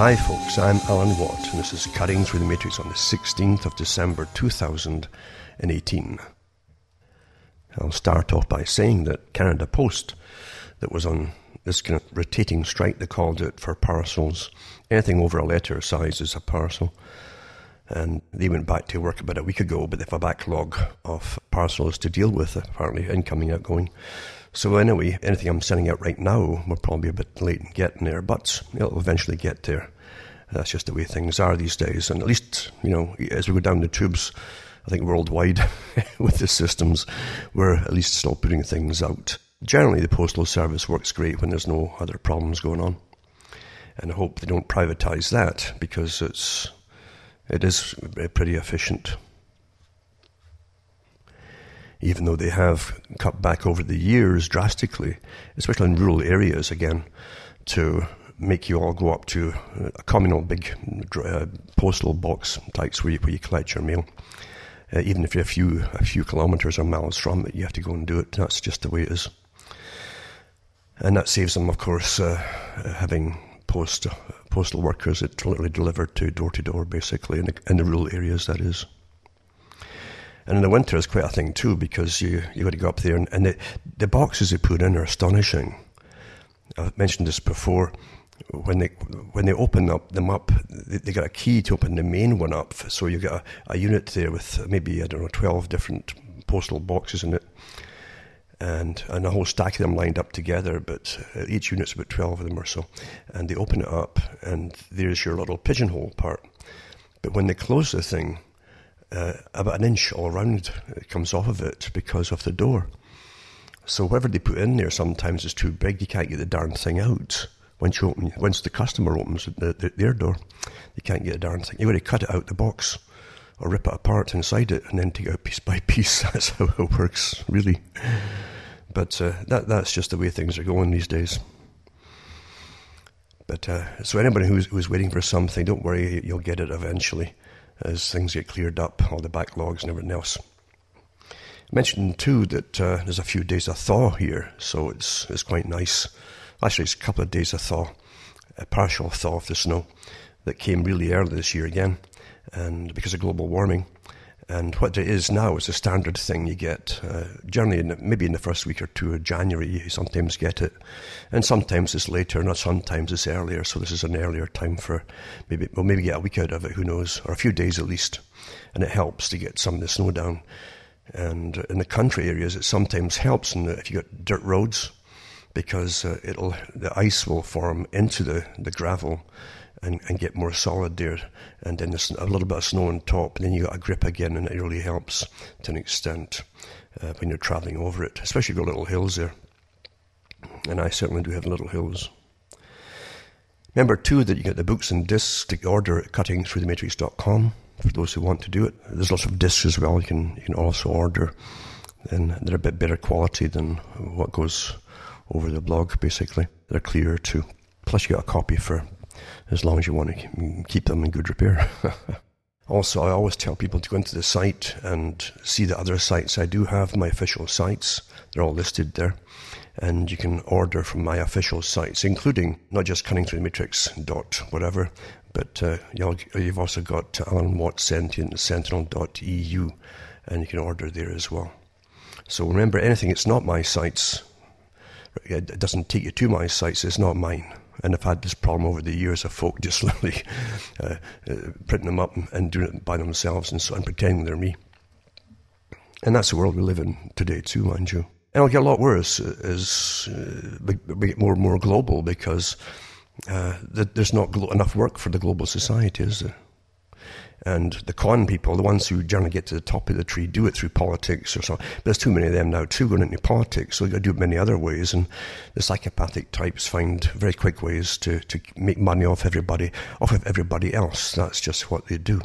Hi, folks, I'm Alan Watt, and this is Cutting Through the Matrix on the 16th of December 2018. I'll start off by saying that Canada Post, that was on this kind of rotating strike, they called it, for parcels, anything over a letter size is a parcel. And they went back to work about a week ago, but they have a backlog of parcels to deal with, apparently, incoming, outgoing. So anyway, anything I'm sending out right now will probably be a bit late in getting there, but it'll eventually get there. That's just the way things are these days. And at least, you know, as we go down the tubes, I think worldwide with the systems, we're at least still putting things out. Generally, the postal service works great when there's no other problems going on. And I hope they don't privatize that because it's, it is pretty efficient even though they have cut back over the years drastically, especially in rural areas again, to make you all go up to a communal big uh, postal box types where you, collect your mail. Uh, even if you're a few a few kilometres or miles from it, you have to go and do it. That's just the way it is, and that saves them, of course, uh, having post postal workers that literally deliver to door to door, basically in the, in the rural areas. That is. And in the winter, it's quite a thing too because you you got to go up there and, and the, the boxes they put in are astonishing. I've mentioned this before. When they when they open up them up, they, they got a key to open the main one up. So you got a, a unit there with maybe I don't know twelve different postal boxes in it, and and a whole stack of them lined up together. But uh, each unit's about twelve of them or so, and they open it up, and there's your little pigeonhole part. But when they close the thing, uh, about an inch all round it comes off of it because of the door. So whatever they put in there sometimes is too big. You can't get the darn thing out. Once you open, once the customer opens the, the, their door, you can't get a darn thing. You've got to cut it out the box or rip it apart inside it and then take it out piece by piece. That's how it works, really. But uh, that that's just the way things are going these days. But uh, so anybody who's who's waiting for something, don't worry, you'll get it eventually as things get cleared up, all the backlogs and everything else. I mentioned too that uh, there's a few days of thaw here, so it's it's quite nice. Actually, it's a couple of days of thaw, a partial thaw of the snow that came really early this year again, and because of global warming. And what it is now is a standard thing you get. Uh, generally, in maybe in the first week or two of January, you sometimes get it. And sometimes it's later, not sometimes it's earlier. So this is an earlier time for maybe, well, maybe get a week out of it, who knows, or a few days at least. And it helps to get some of the snow down. And in the country areas, it sometimes helps the, if you've got dirt roads, because uh, it'll the ice will form into the, the gravel and, and get more solid there. And then there's a little bit of snow on top, and then you got a grip again, and it really helps to an extent uh, when you're traveling over it, especially if you've got little hills there. And I certainly do have little hills. Remember, too, that you get the books and discs to order at cuttingthroughthematrix.com for those who want to do it. There's lots of discs as well you can, you can also order. And they're a bit better quality than what goes over the blog, basically. They're clearer, too. Plus, you get a copy for as long as you want to keep them in good repair. also, I always tell people to go into the site and see the other sites. I do have my official sites, they're all listed there. And you can order from my official sites, including not just cutting through the matrix dot whatever, but uh, you've also got Alan Watts Sentient Sentinel.eu, and you can order there as well. So remember, anything it's not my sites, it doesn't take you to my sites, it's not mine. And I've had this problem over the years of folk just literally uh, uh, printing them up and doing it by themselves and so and pretending they're me. And that's the world we live in today too, mind you. And it'll get a lot worse as uh, we get more and more global because uh, there's not enough work for the global society, is there? And the con people, the ones who generally get to the top of the tree, do it through politics or something. But there's too many of them now too going into politics, so you got to do it many other ways. And the psychopathic types find very quick ways to, to make money off everybody, off of everybody else. That's just what they do.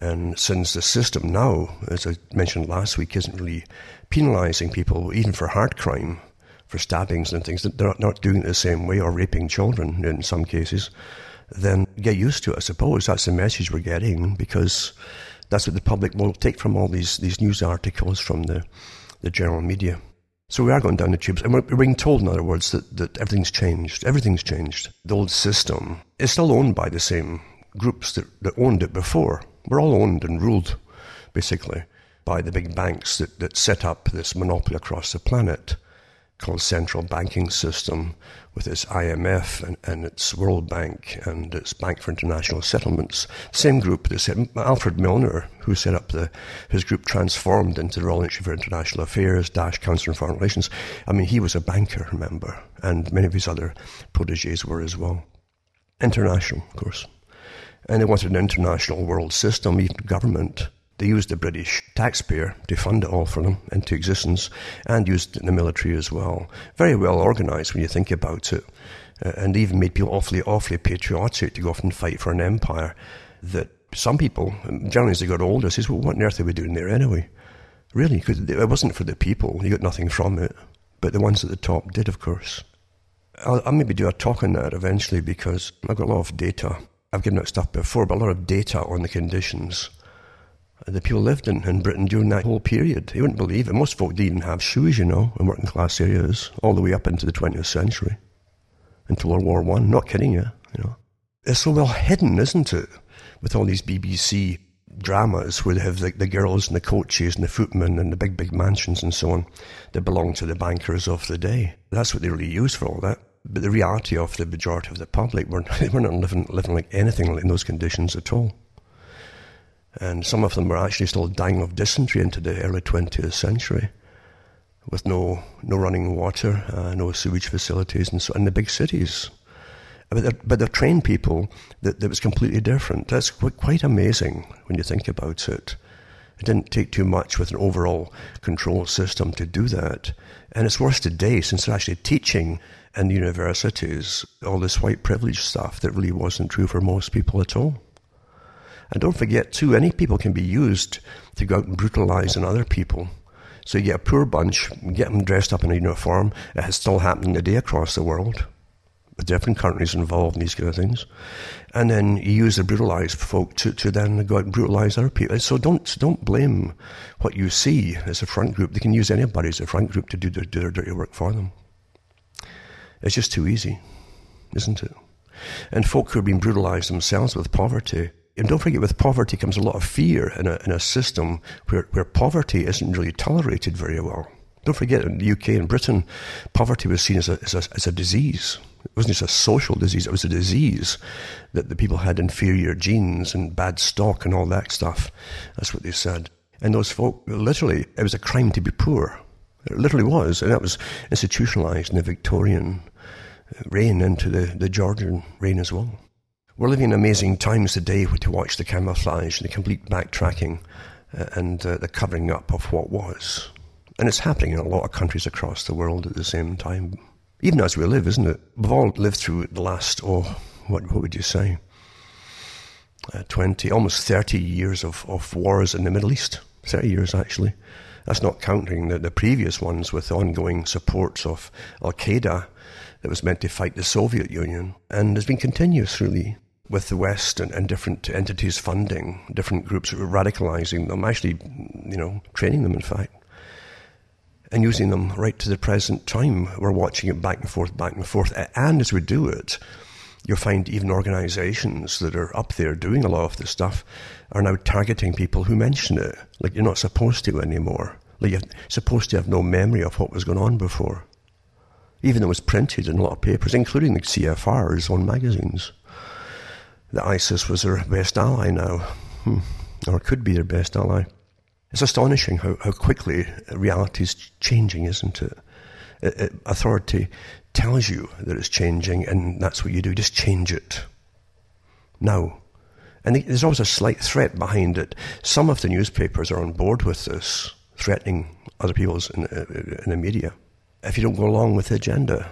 And since the system now, as I mentioned last week, isn't really penalising people even for hard crime, for stabbings and things, they're not doing it the same way, or raping children in some cases then get used to it, I suppose. That's the message we're getting because that's what the public will take from all these, these news articles from the, the general media. So we are going down the tubes, and we're, being told, in other words, that, that everything's changed. Everything's changed. The old system is still owned by the same groups that, that owned it before. We're all owned and ruled, basically, by the big banks that, that set up this monopoly across the planet called central banking system with its IMF and, and, its World Bank and its Bank for International Settlements. Same group that said Alfred Milner, who set up the his group, transformed into the Royal Institute for International Affairs, Dash Council on Foreign Relations. I mean, he was a banker, remember, and many of his other proteges were as well. International, of course. And they wanted an international world system, even government they used the British taxpayer to fund it all for them into existence and used the military as well. Very well organised when you think about it. Uh, and even made people awfully, awfully patriotic to go off and fight for an empire that some people, generally as they got older, says, well, what on earth are we doing there anyway? Really, because it wasn't for the people. You got nothing from it. But the ones at the top did, of course. I'll, I'll maybe do a talk on that eventually because I've got a lot of data. I've given out stuff before, but a lot of data on the conditions the people lived in, in Britain during that whole period. You wouldn't believe it. Most folk didn't even have shoes, you know, in working class areas, all the way up into the 20th century, until World War One. Not kidding you, you know. It's so well hidden, isn't it? With all these BBC dramas where they have the, the girls and the coaches and the footmen and the big, big mansions and so on that belong to the bankers of the day. That's what they really use for all that. But the reality of the majority of the public, we're, we're not living, living like anything in those conditions at all and some of them were actually still dying of dysentery into the early 20th century with no, no running water, uh, no sewage facilities, and so in the big cities. But they're, but they're trained people that, that was completely different. That's quite amazing when you think about it. It didn't take too much with an overall control system to do that. And it's worse today since they're actually teaching in the universities all this white privilege stuff that really wasn't true for most people at all. And don't forget, too, any people can be used to go out and brutalize other people. So you get a poor bunch, get them dressed up in a uniform. It has still happening today across the world, with different countries involved in these kind of things. And then you use the brutalized folk to, to then go out and brutalize other people. So don't don't blame what you see as a front group. They can use anybody as a front group to do their, do their dirty work for them. It's just too easy, isn't it? And folk who are being brutalized themselves with poverty and don't forget, with poverty comes a lot of fear in a, in a system where, where poverty isn't really tolerated very well. Don't forget, in the UK and Britain, poverty was seen as a, as a, as a disease. It wasn't just a social disease, it was a disease that the people had inferior genes and bad stock and all that stuff. That's what they said. And those folk, literally, it was a crime to be poor. It literally was. And that was institutionalized in the Victorian reign into the, the Georgian reign as well. We're living in amazing times today to watch the camouflage, the complete backtracking, uh, and uh, the covering up of what was. And it's happening in a lot of countries across the world at the same time. Even as we live, isn't it? We've all lived through the last, oh, what, what would you say? Uh, 20, almost 30 years of, of wars in the Middle East. 30 years, actually. That's not counting the, the previous ones with ongoing supports of Al Qaeda that was meant to fight the Soviet Union. And has been continuous, really with the West and, and, different entities funding different groups, radicalizing them, actually, you know, training them, in fact, and using them right to the present time. We're watching it back and forth, back and forth. And as we do it, you'll find even organizations that are up there doing a lot of this stuff are now targeting people who mention it. Like you're not supposed to anymore. Like you're supposed to have no memory of what was going on before. Even though it was printed in a lot of papers, including the CFR's on magazines that ISIS was their best ally now, hmm. or could be their best ally. It's astonishing how, how quickly reality is changing, isn't it? it, it authority tells you that it's changing, and that's what you do. Just change it. Now. And there's always a slight threat behind it. Some of the newspapers are on board with this, threatening other people's in, uh, in the media. If you don't go along with the agenda,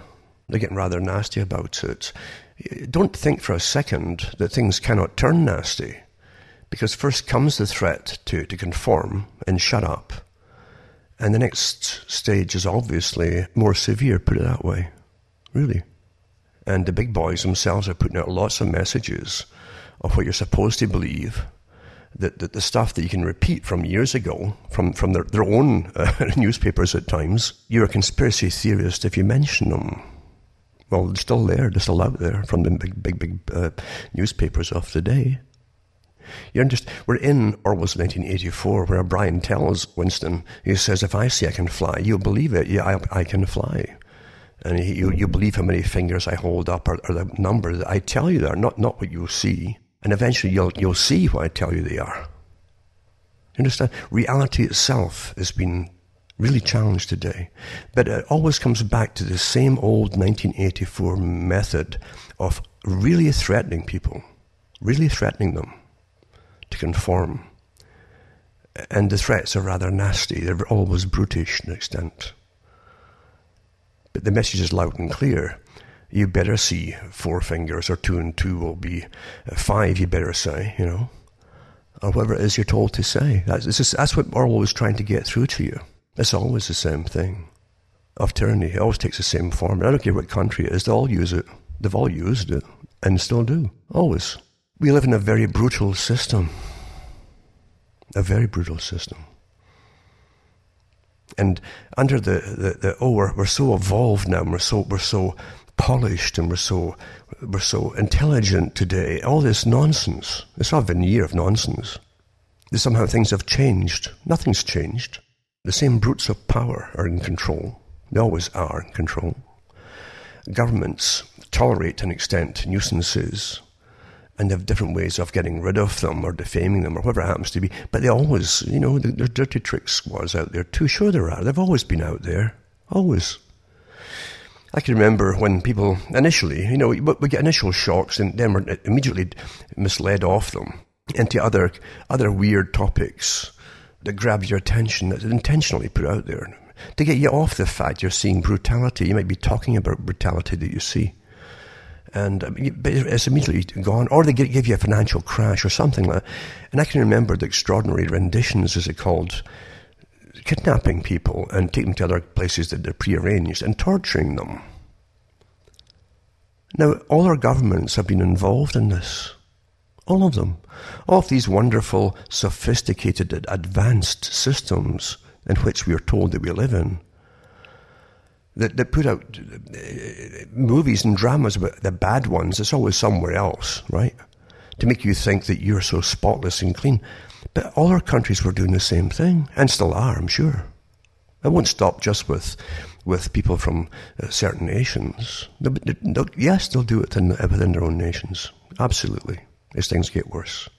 they're getting rather nasty about it don't think for a second that things cannot turn nasty, because first comes the threat to, to conform and shut up, and the next stage is obviously more severe, put it that way. Really. And the big boys themselves are putting out lots of messages of what you're supposed to believe that, that the stuff that you can repeat from years ago, from, from their, their own uh, newspapers at times, you're a conspiracy theorist if you mention them. Well, they're still there, they're still out there from the big, big, big uh, newspapers of the day. You're just, we're in Orwell's 1984, where O'Brien tells Winston, he says, if I say I can fly, you'll believe it. Yeah, I, I can fly. And he, you, you believe how many fingers I hold up or, or the number that I tell you they are, not, not what you see. And eventually you'll, you'll see what I tell you they are. You understand? Reality itself has been really challenged today. But it always comes back to the same old 1984 method of really threatening people, really threatening them to conform. And the threats are rather nasty. They're always brutish to an extent. But the message is loud and clear. You better see four fingers, or two and two will be uh, five, you better say, you know. Or whatever it is you're told to say. That's, just, that's what Orwell was trying to get through to you. It's always the same thing of tyranny. It always takes the same form. I don't care what country it is, they all use it. They've all used it and still do. Always. We live in a very brutal system. A very brutal system. And under the, the, the oh, we're, we're so evolved now, we're so, we're so polished and we're so, we're so intelligent today. All this nonsense. It's all a veneer of nonsense. Somehow things have changed. Nothing's changed. The same brutes of power are in control. They always are in control. Governments tolerate to an extent nuisances and have different ways of getting rid of them or defaming them or whatever it happens to be. But they always, you know, there's dirty trick squads out there too. Sure, there are. They've always been out there. Always. I can remember when people initially, you know, we get initial shocks and then we're immediately misled off them into other other weird topics that grabs your attention that's intentionally put out there to get you off the fact you're seeing brutality. You might be talking about brutality that you see and um, it's immediately gone. Or they give you a financial crash or something like that. And I can remember the extraordinary renditions, as it called, kidnapping people and taking them to other places that they're prearranged and torturing them. Now, all our governments have been involved in this. All of them. All of these wonderful, sophisticated, advanced systems in which we are told that we live in that, that put out uh, movies and dramas about the bad ones, it's always somewhere else, right? To make you think that you're so spotless and clean. But all our countries were doing the same thing, and still are, I'm sure. It won't stop just with with people from uh, certain nations. Yes, they'll do it in, within their own nations. Absolutely. As things get worse.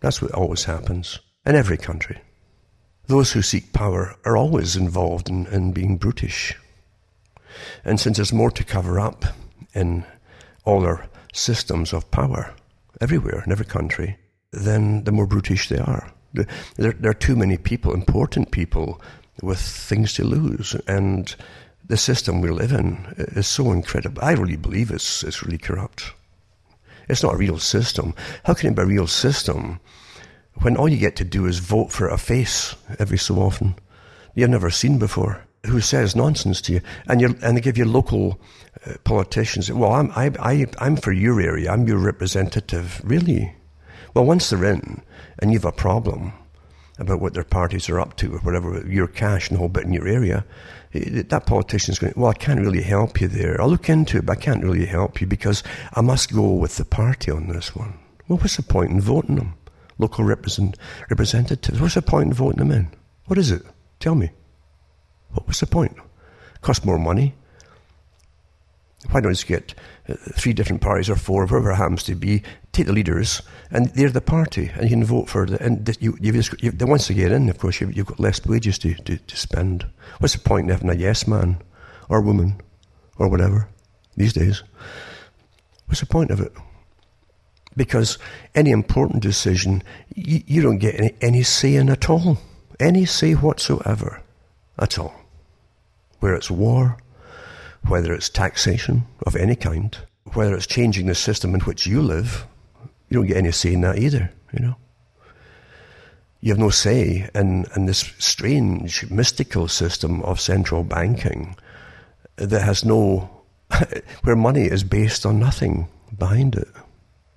That's what always happens in every country. Those who seek power are always involved in, in being brutish and since there's more to cover up in all our systems of power, everywhere, in every country, then the more brutish they are. There, there are too many people, important people, with things to lose. And the system we live in is so incredible. I really believe it's, it's really corrupt. It's not a real system. How can it be a real system when all you get to do is vote for a face every so often you've never seen before? who says nonsense to you, and you and they give you local uh, politicians. Well, I'm I, I I'm for your area. I'm your representative. Really? Well, once they're in, and you've a problem about what their parties are up to or whatever, your cash and the whole bit in your area, eh, that politician's going, well, I can't really help you there. I'll look into it, but I can't really help you because I must go with the party on this one. Well, what's the point in voting them? Local represent, representatives. What's the point in voting them in? What is it? Tell me. What was the point? Cost more money. Why don't you get uh, three different parties or four, whoever it happens to be, take the leaders, and they're the party, and you can vote for the. And you, you've just, you, once they get in, of course, you've, you've got less wages to, to, to spend. What's the point in having a yes man or woman or whatever these days? What's the point of it? Because any important decision, you, you don't get any, any say in at all. Any say whatsoever. at all where it's war, whether it's taxation of any kind, whether it's changing the system in which you live, you don't get any say in that either, you know. You have no say in, in this strange, mystical system of central banking that has no, where money is based on nothing behind it.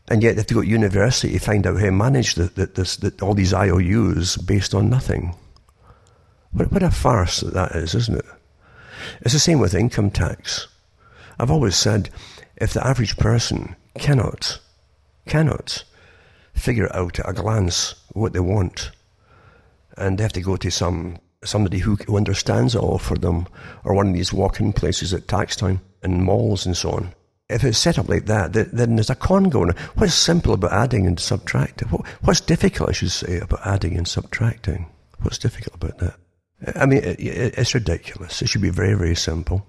And yet they have to go to university to find out how to manage the, the, this, the, all these IOUs based on nothing. What, what a farce that is, isn't it? It's the same with income tax. I've always said if the average person cannot, cannot figure out at a glance what they want, and they have to go to some somebody who, who understands it all for them, or one of these walk-in places at tax time and malls and so on. If it's set up like that, then there's a con going on. What's simple about adding and subtracting? What's difficult, I should say, about adding and subtracting? What's difficult about that? I mean, it's ridiculous. It should be very, very simple.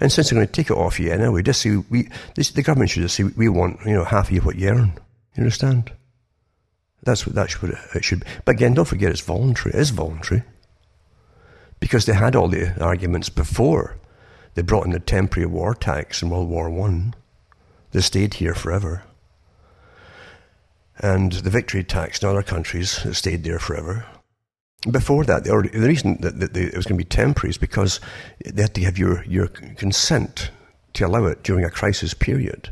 And since they're going to take it off you anyway, just say we, this, the government should just say we want, you know, half of what you earn. You understand? That's what that's what it should be. But again, don't forget it's voluntary. It is voluntary because they had all the arguments before they brought in the temporary war tax in World War One. They stayed here forever. And the victory tax in other countries stayed there forever. Before that, the, the reason that, that they, it was going to be temporary is because they had to have your, your consent to allow it during a crisis period.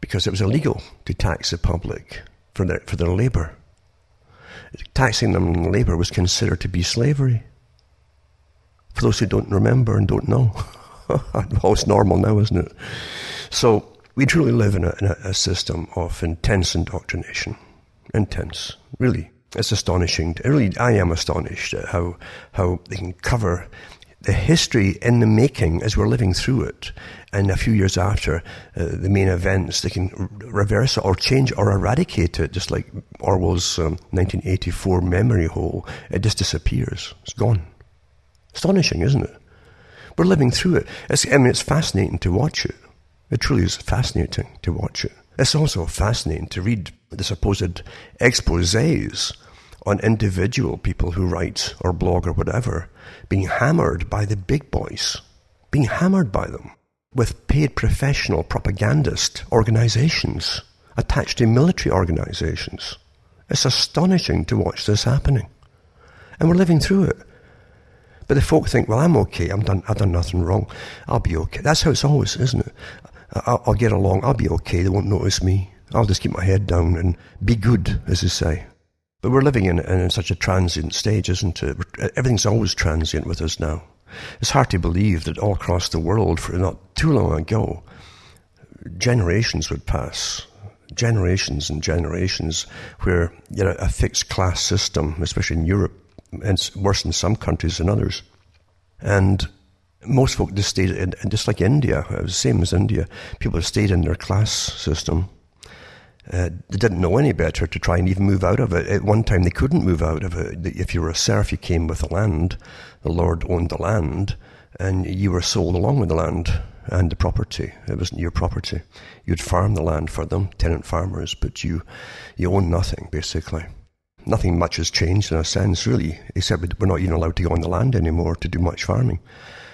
Because it was illegal to tax the public for their, for their labour. Taxing them on labour was considered to be slavery. For those who don't remember and don't know, well, it's normal now, isn't it? So we truly live in a, in a system of intense indoctrination. Intense, really. It's astonishing. Really, I am astonished at how, how they can cover the history in the making as we're living through it. And a few years after uh, the main events, they can reverse it or change or eradicate it, just like Orwell's um, 1984 memory hole. It just disappears. It's gone. Astonishing, isn't it? We're living through it. It's, I mean, it's fascinating to watch it. It truly is fascinating to watch it. It's also fascinating to read the supposed exposés on individual people who write or blog or whatever being hammered by the big boys, being hammered by them with paid professional propagandist organizations attached to military organizations. It's astonishing to watch this happening. And we're living through it. But the folk think, well, I'm okay. I'm done, I've done nothing wrong. I'll be okay. That's how it's always, isn't it? I'll, I'll get along. I'll be okay. They won't notice me. I'll just keep my head down and be good, as they say. But we're living in, in such a transient stage, isn't it? Everything's always transient with us now. It's hard to believe that all across the world, for not too long ago, generations would pass, generations and generations, where you know, a fixed class system, especially in Europe, and worse in some countries than others. And most folk just stayed, in, just like India, same as India, people have stayed in their class system uh, they didn't know any better to try and even move out of it. At one time, they couldn't move out of it. If you were a serf, you came with the land. The Lord owned the land, and you were sold along with the land and the property. It wasn't your property. You'd farm the land for them, tenant farmers, but you, you own nothing, basically. Nothing much has changed in a sense, really, except we're not even allowed to go on the land anymore to do much farming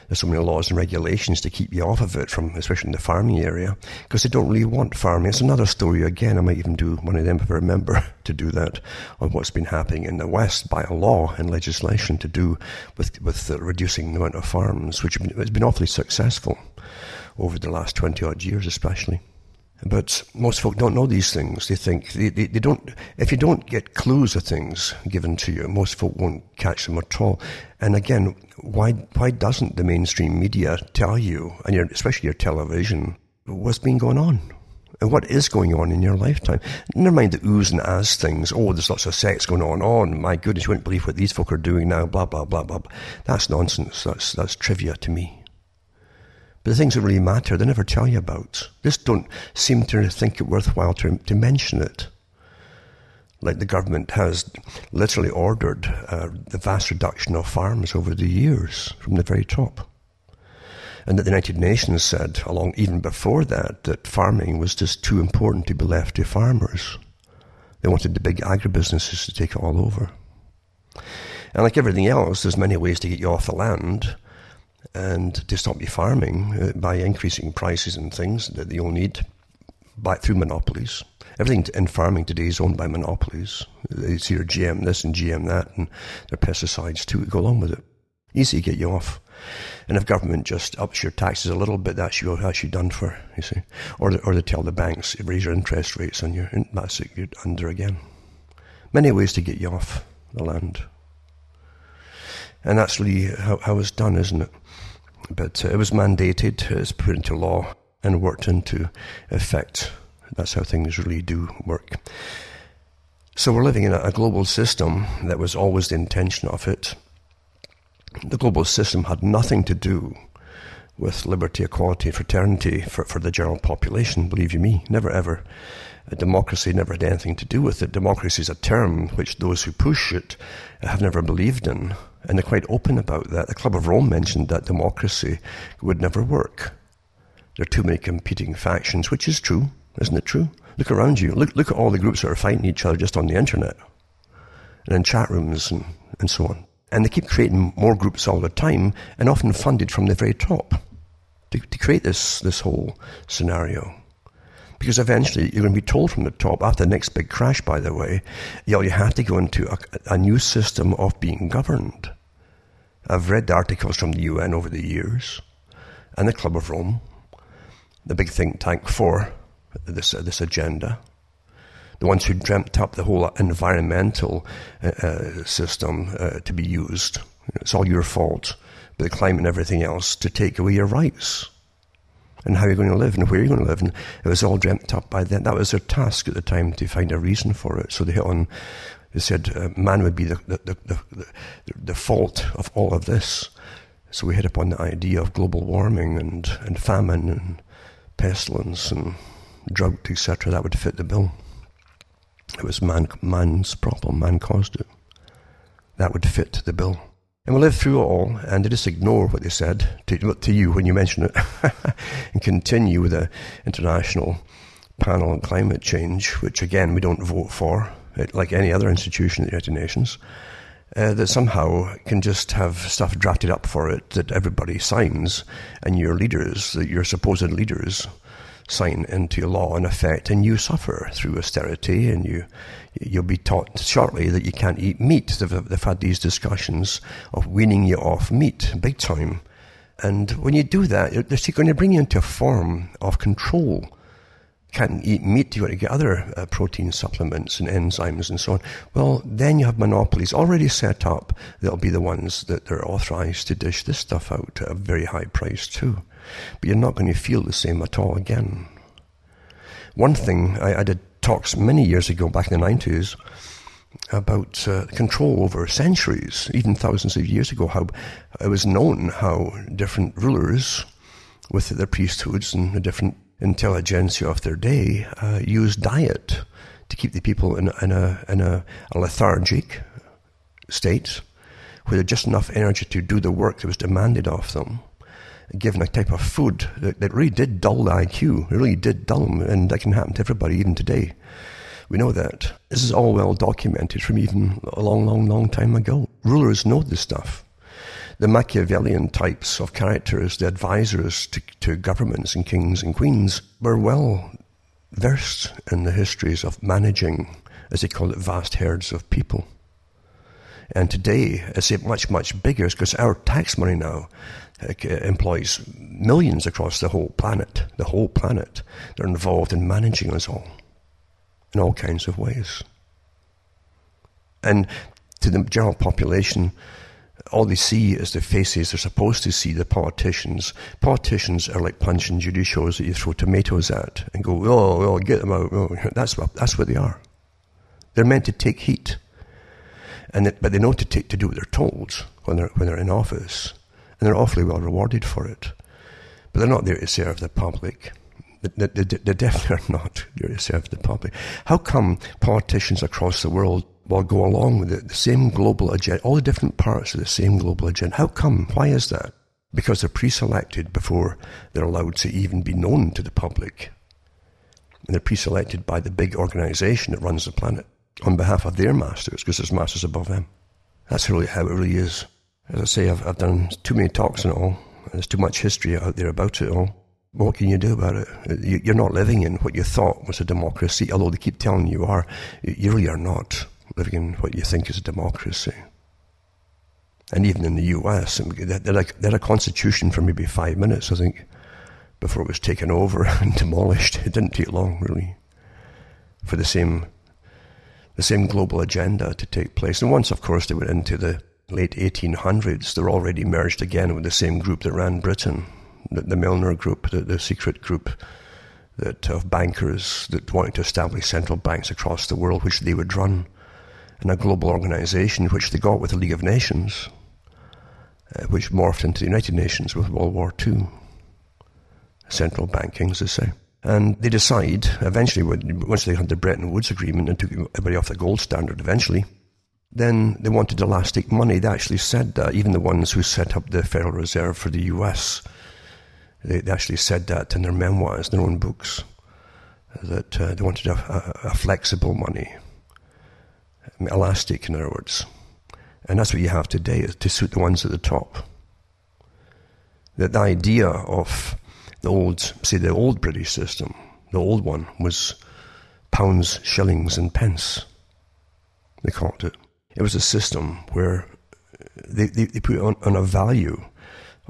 there's so many laws and regulations to keep you off of it from, especially in the farming area, because they don't really want farming. It's another story again. I might even do one of them if I remember to do that on what's been happening in the West by a law and legislation to do with, with reducing the amount of farms, which has been awfully successful over the last 20 odd years, especially. But most folk don't know these things. They think they, they, they, don't. If you don't get clues of things given to you, most folk won't catch them at all. And again, why why doesn't the mainstream media tell you, and your, especially your television, what's been going on? And what is going on in your lifetime? Never mind the oohs and ahs things. Oh, there's lots of sex going on. Oh, my goodness, you wouldn't believe what these folk are doing now. Blah blah blah blah. That's nonsense. That's that's trivia to me. But the things that really matter, they never tell you about. They just don't seem to think it worthwhile to, to mention it. Like the government has literally ordered uh, the vast reduction of farms over the years from the very top. And that the United Nations said, along even before that, that farming was just too important to be left to farmers. They wanted the big agribusinesses to take it all over. And like everything else, there's many ways to get you off the land and to stop you farming uh, by increasing prices and things that they all need by, through monopolies. Everything in farming today is owned by monopolies. It's your GM this and GM that, and their pesticides too go along with it. Easy to get you off. And if government just ups your taxes a little bit, that's you, that's you done for, you see. Or, the, or they tell the banks, raise your interest rates on your, that's it, you're under again. Many ways to get you off the land. And that's really how, how it's done, isn't it? But uh, it was mandated, it's put into law and worked into effect. That's how things really do work. So we're living in a global system that was always the intention of it. The global system had nothing to do with liberty, equality, fraternity for, for the general population, believe you me. Never ever. Democracy never had anything to do with it. Democracy is a term which those who push it have never believed in. And they're quite open about that. The Club of Rome mentioned that democracy would never work. There are too many competing factions, which is true. Isn't it true? Look around you. Look, look at all the groups that are fighting each other just on the internet and in chat rooms and, and so on. And they keep creating more groups all the time and often funded from the very top to, to create this, this whole scenario. Because eventually you're going to be told from the top, after the next big crash, by the way, you, know, you have to go into a, a new system of being governed. I've read articles from the UN over the years and the Club of Rome, the big think tank for this, uh, this agenda. The ones who dreamt up the whole environmental uh, uh system uh, to be used. It's all your fault, the climate and everything else, to take away your rights and how you're going to live and where you're going to live. And it was all dreamt up by them. That was their task at the time to find a reason for it. So they hit on, they said uh, man would be the, the, the, the, the fault of all of this. So we hit upon the idea of global warming and, and famine and pestilence and drought, etc., that would fit the bill. It was man, man's problem, man caused it. That would fit the bill. And we live through it all and just ignore what they said to, to you when you mention it and continue with the international panel on climate change, which again we don't vote for, like any other institution at the United Nations, uh, that somehow can just have stuff drafted up for it that everybody signs and your leaders, your supposed leaders, sign into law in effect, and you suffer through austerity, and you you'll be taught shortly that you can't eat meat. They've, they've had these discussions of weaning you off meat, big time. And when you do that, they're going to bring you into a form of control. Can't eat meat, you've got to get other uh, protein supplements and enzymes and so on. Well, then you have monopolies already set up that'll be the ones that they're authorized to dish this stuff out at a very high price too but you're not going to feel the same at all again. One thing, I, I did talks many years ago, back in the 90s, about uh, control over centuries, even thousands of years ago, how it was known how different rulers with their priesthoods and the different intelligentsia of their day uh, used diet to keep the people in, in, a, in a, a lethargic state had just enough energy to do the work that was demanded of them given a type of food that, that really did dull the IQ, it really did dull them, and that can happen to everybody even today. We know that. This is all well documented from even a long, long, long time ago. Rulers know this stuff. The Machiavellian types of characters, the advisors to, to governments and kings and queens, were well versed in the histories of managing, as they call it, vast herds of people. And today, it's much, much bigger because our tax money now uh, employs millions across the whole planet, the whole planet. They're involved in managing us all in all kinds of ways. And to the general population, all they see is the faces they're supposed to see, the politicians. Politicians are like punch and judy shows that you throw tomatoes at and go, oh, oh get them out. Oh. That's, what, that's what they are. They're meant to take heat. And it, but they know to, take, to do what they're told when they're, when they're in office and they're awfully well rewarded for it. But they're not there to serve the public. They, they, they definitely are not there to serve the public. How come politicians across the world will go along with the, the same global agenda, all the different parts of the same global agenda? How come? Why is that? Because they're pre-selected before they're allowed to even be known to the public. And they're pre-selected by the big organization that runs the planet on behalf of their masters, because there's masters above them. That's really how it really is. As I say, I've, I've done too many talks and all. There's too much history out there about it all. What can you do about it? You're not living in what you thought was a democracy, although they keep telling you are. You really are not living in what you think is a democracy. And even in the US, they had, a, constitution for maybe five minutes, I think, before it was taken over and demolished. It didn't take long, really, for the same, the same global agenda to take place. And once, of course, they went into the late 1800s, they're already merged again with the same group that ran Britain, the, the Milner Group, the, the secret group that of bankers that wanted to establish central banks across the world, which they would run in a global organization, which they got with the League of Nations, uh, which morphed into the United Nations with World War II. Central banking, as they say. And they decide, eventually, once they had the Bretton Woods Agreement and took everybody off the gold standard eventually, then they wanted elastic money. They actually said that, even the ones who set up the Federal Reserve for the US, they, they actually said that in their memoirs, their own books, that uh, they wanted a, a, a flexible money, elastic, in other words. And that's what you have today, to suit the ones at the top. That the idea of the old, say, the old British system, the old one was pounds, shillings, and pence. They called it. It was a system where they, they, they put on, on, a value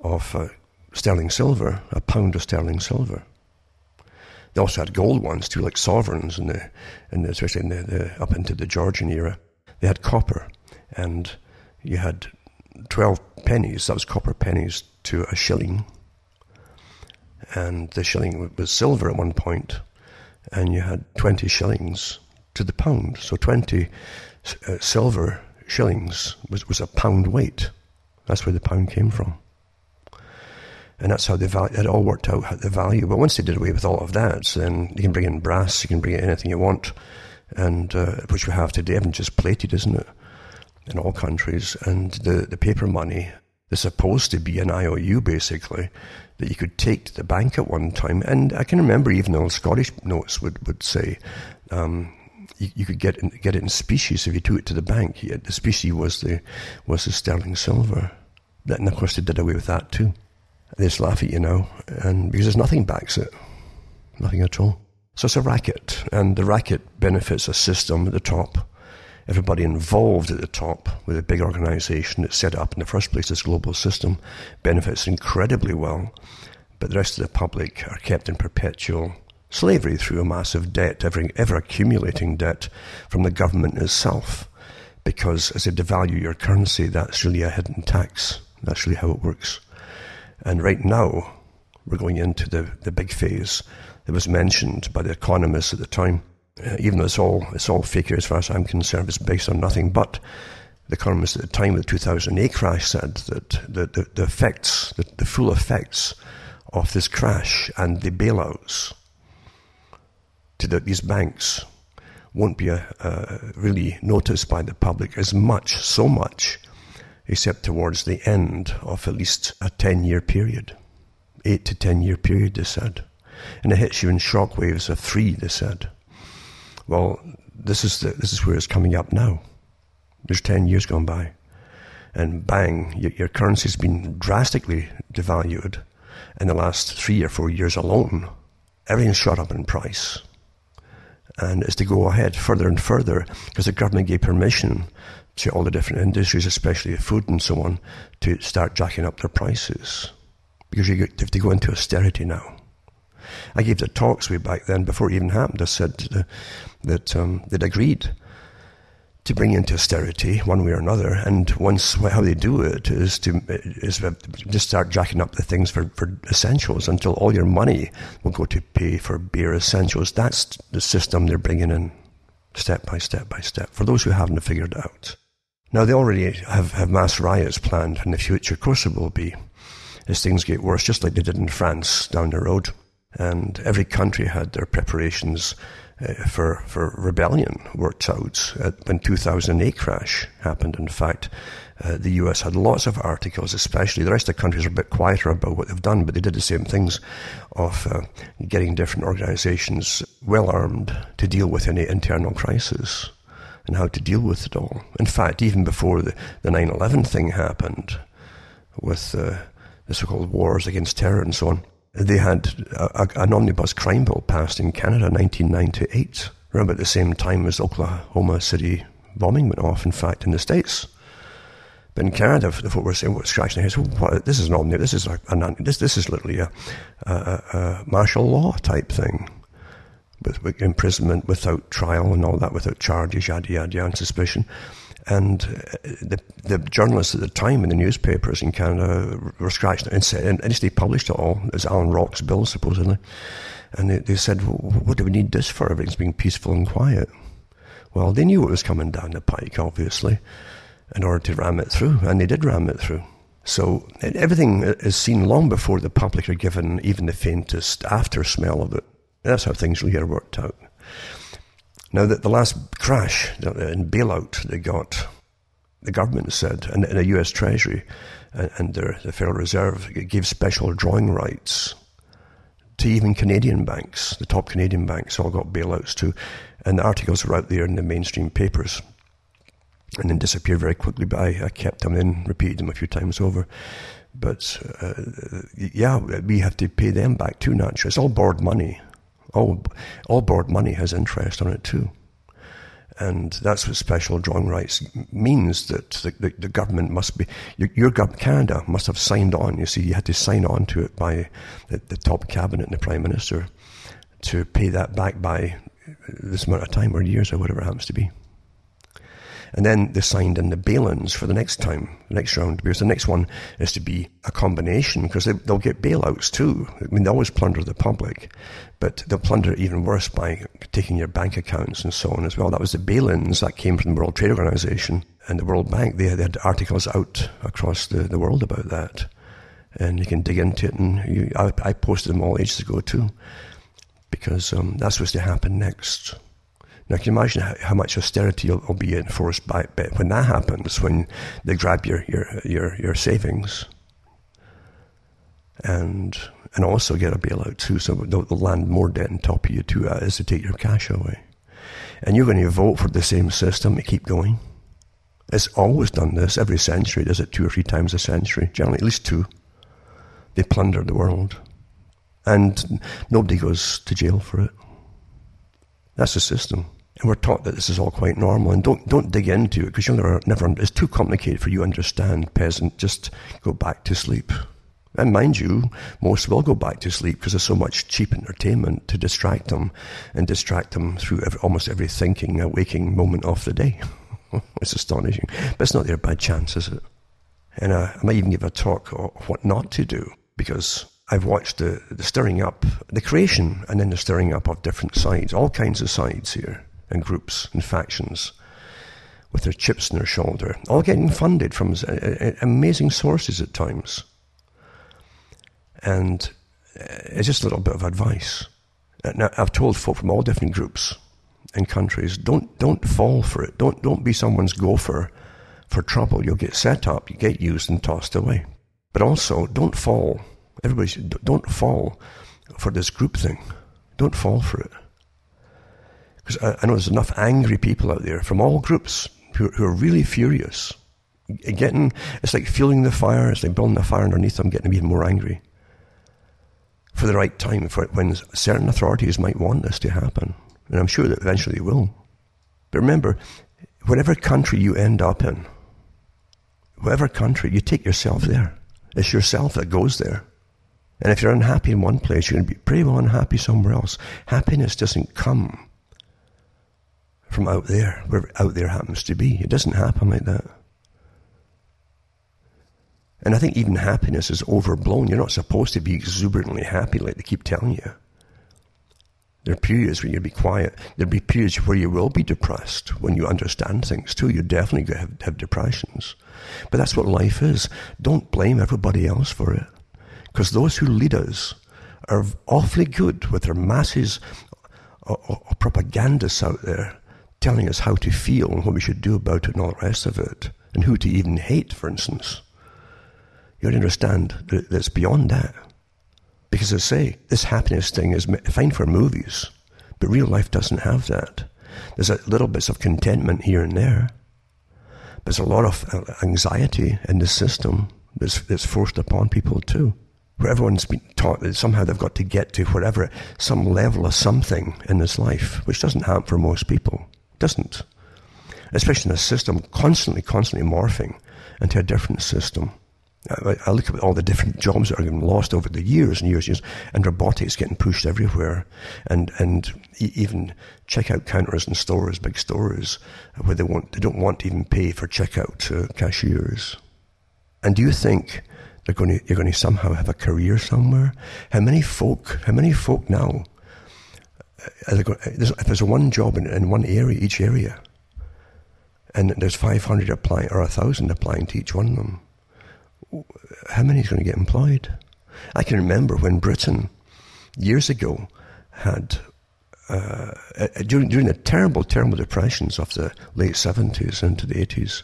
of uh, sterling silver, a pound of sterling silver. They also had gold ones too, like sovereigns, in the, in the, especially in the, the, up into the Georgian era. They had copper, and you had 12 pennies, that was copper pennies, to a shilling. And the shilling was silver at one point, and you had 20 shillings to the pound. So 20 uh, silver shillings was, was a pound weight. That's where the pound came from. And that's how the value, it all worked out, the value. But once they did away with all of that, then you can bring in brass, you can bring in anything you want, and uh, which we have today, even just plated, isn't it? In all countries. And the, the paper money is supposed to be an IOU, basically, that you could take to the bank at one time. And I can remember even the old Scottish notes would, would say, um, you, you, could get in, get it in specie if you took it to the bank. The specie was the was the sterling silver. And of course, they did away with that too. They just laugh at you now, and because there's nothing backs it, nothing at all. So it's a racket, and the racket benefits a system at the top. Everybody involved at the top with a big organization that's set up in the first place, this global system, benefits incredibly well, but the rest of the public are kept in perpetual slavery through a massive debt, ever, ever accumulating debt from the government itself. Because as they devalue your currency, that's really a hidden tax. That's really how it works. And right now, we're going into the, the big phase that was mentioned by the economists at the time. Uh, even though it's all, it's all fake as far as I'm concerned, it's based on nothing but the economists at the time of the 2008 crash said that the, the, the effects, the, the full effects of this crash and the bailouts to the, these banks won't be uh, uh, really noticed by the public as much, so much, except towards the end of at least a 10 year period. Eight to 10 year period, they said. And it hits you in shock waves of three, they said. Well, this is, the, this is where it's coming up now. There's 10 years gone by. And bang, your, your currency's been drastically devalued in the last three or four years alone. Everything's shot up in price and is to go ahead further and further because the government gave permission to all the different industries, especially food and so on, to start jacking up their prices because you have to go into austerity now. I gave the talks way back then before it even happened. I said that um, they'd agreed to bring into austerity one way or another. And once how they do it is to is just start jacking up the things for, for essentials until all your money will go to pay for bare essentials. That's the system they're bringing in step by step by step for those who haven't figured it out. Now they already have, have mass riots planned in the future. Of course, it will be as things get worse, just like they did in France down the road. And every country had their preparations uh, for, for rebellion worked out. Uh, when 2008 crash happened, in fact, uh, the US had lots of articles, especially the rest of the countries are a bit quieter about what they've done, but they did the same things of uh, getting different organizations well armed to deal with any internal crisis and how to deal with it all. In fact, even before the, the 9-11 thing happened with uh, the so-called wars against terror and so on, they had a, a, an omnibus crime bill passed in Canada in 1998, around at the same time as Oklahoma City bombing went off, in fact, in the States. But in Canada, the folk were saying, scratching their heads, what, this is an omnibus, This is a, a, this, this is literally a, a, a martial law type thing. With, with, imprisonment without trial and all that, without charges, yada, yada, yada, and suspicion. And uh, the, the journalists at the time in the newspapers in Canada were scratching and said, and they published it all as Allan Rock's bill, supposedly. And they, they said, well, what do we need this for? Everything's being peaceful and quiet. Well, they knew what was coming down the pike, obviously in order to ram it through, and they did ram it through. So everything is seen long before the public are given even the faintest after smell of it. That's how things really are worked out. Now, that the last crash in bailout they got, the government said, and the US Treasury and the Federal Reserve gave special drawing rights to even Canadian banks. The top Canadian banks all got bailouts too. And the articles were out there in the mainstream papers and then disappeared very quickly. But I, I kept them in, repeated them a few times over. But uh, yeah, we have to pay them back too. Naturally, it's all borrowed money. All all borrowed money has interest on it too, and that's what special drawing rights means. That the, the, the government must be your, your Canada must have signed on. You see, you had to sign on to it by the, the top cabinet and the prime minister to pay that back by this amount of time or years or whatever it happens to be. And then they signed in the bail-ins for the next time, the next round, because the next one is to be a combination, because they, will get bailouts too. I mean, they always plunder the public, but they'll plunder it even worse by taking your bank accounts and so on as well. That was the bail-ins that came from the World Trade Organization and the World Bank. They, they had articles out across the, the world about that. And you can dig into it, and you, I, I posted them all ages ago too, because um, that's what's to happen next. Now, can you imagine how, how much austerity will, will, be enforced by when that happens? When they grab your your your, your savings, and and also get a bailout too, so they'll, they'll land more debt on top of you too, uh, as to take your cash away. And you're going to vote for the same system to keep going. It's always done this every century. Does it two or three times a century? Generally, at least two. They plunder the world, and nobody goes to jail for it. That's the system. And we're taught that this is all quite normal. And don't, don't dig into it because you'll never, never, it's too complicated for you to understand, peasant. Just go back to sleep. And mind you, most will go back to sleep because there's so much cheap entertainment to distract them and distract them through every, almost every thinking, uh, waking moment of the day. it's astonishing. But it's not their bad chance, is it? And uh, I might even give a talk on what not to do because I've watched the, the stirring up, the creation, and then the stirring up of different sides, all kinds of sides here, and groups and factions with their chips in their shoulder, all getting funded from uh, uh, uh, amazing sources at times. And uh, it's just a little bit of advice. Now, I've told folk from all different groups and countries, don't, don't fall for it. Don't, don't be someone's gopher for trouble. You'll get set up, you get used and tossed away. But also, don't fall Everybody should, don't fall for this group thing. Don't fall for it. Because I, I, know there's enough angry people out there from all groups who, who, are really furious. Getting, it's like fueling the fire, it's like building the fire underneath them, getting even more angry. For the right time, for when certain authorities might want this to happen. And I'm sure that eventually they will. But remember, whatever country you end up in, whatever country, you take yourself there. It's yourself that goes there. And if you're unhappy in one place, you're going to be pretty well unhappy somewhere else. Happiness doesn't come from out there, where out there happens to be. It doesn't happen like that. And I think even happiness is overblown. You're not supposed to be exuberantly happy like they keep telling you. There are periods where you'll be quiet. There'll be periods where you will be depressed when you understand things too. You're definitely going to have, have depressions. But that's what life is. Don't blame everybody else for it. Because those who lead us are awfully good with their masses of, propagandists out there telling us how to feel and what we should do about it and all the rest of it, and who to even hate, for instance. You understand that it's beyond that. Because I say, this happiness thing is fine for movies, but real life doesn't have that. There's a little bits of contentment here and there. But there's a lot of uh, anxiety in the system that's, that's forced upon people too where everyone's been taught that somehow they've got to get to whatever, some level of something in this life, which doesn't happen for most people. Doesn't. Especially in a system constantly, constantly morphing into a different system. I, I look at all the different jobs that are getting lost over the years and years and years, and robotics getting pushed everywhere, and and even checkout counters in stores, big stores, where they want they don't want to even pay for checkout to cashiers. And do you think they're going to, you're going to somehow have a career somewhere? How many folk? How many folk now? Uh, going, if there's one job in, in one area, each area, and there's 500 applying or 1,000 applying to each one of them, how many is going to get employed? I can remember when Britain, years ago, had uh, uh, during during the terrible, terrible depressions of the late 70s into the 80s,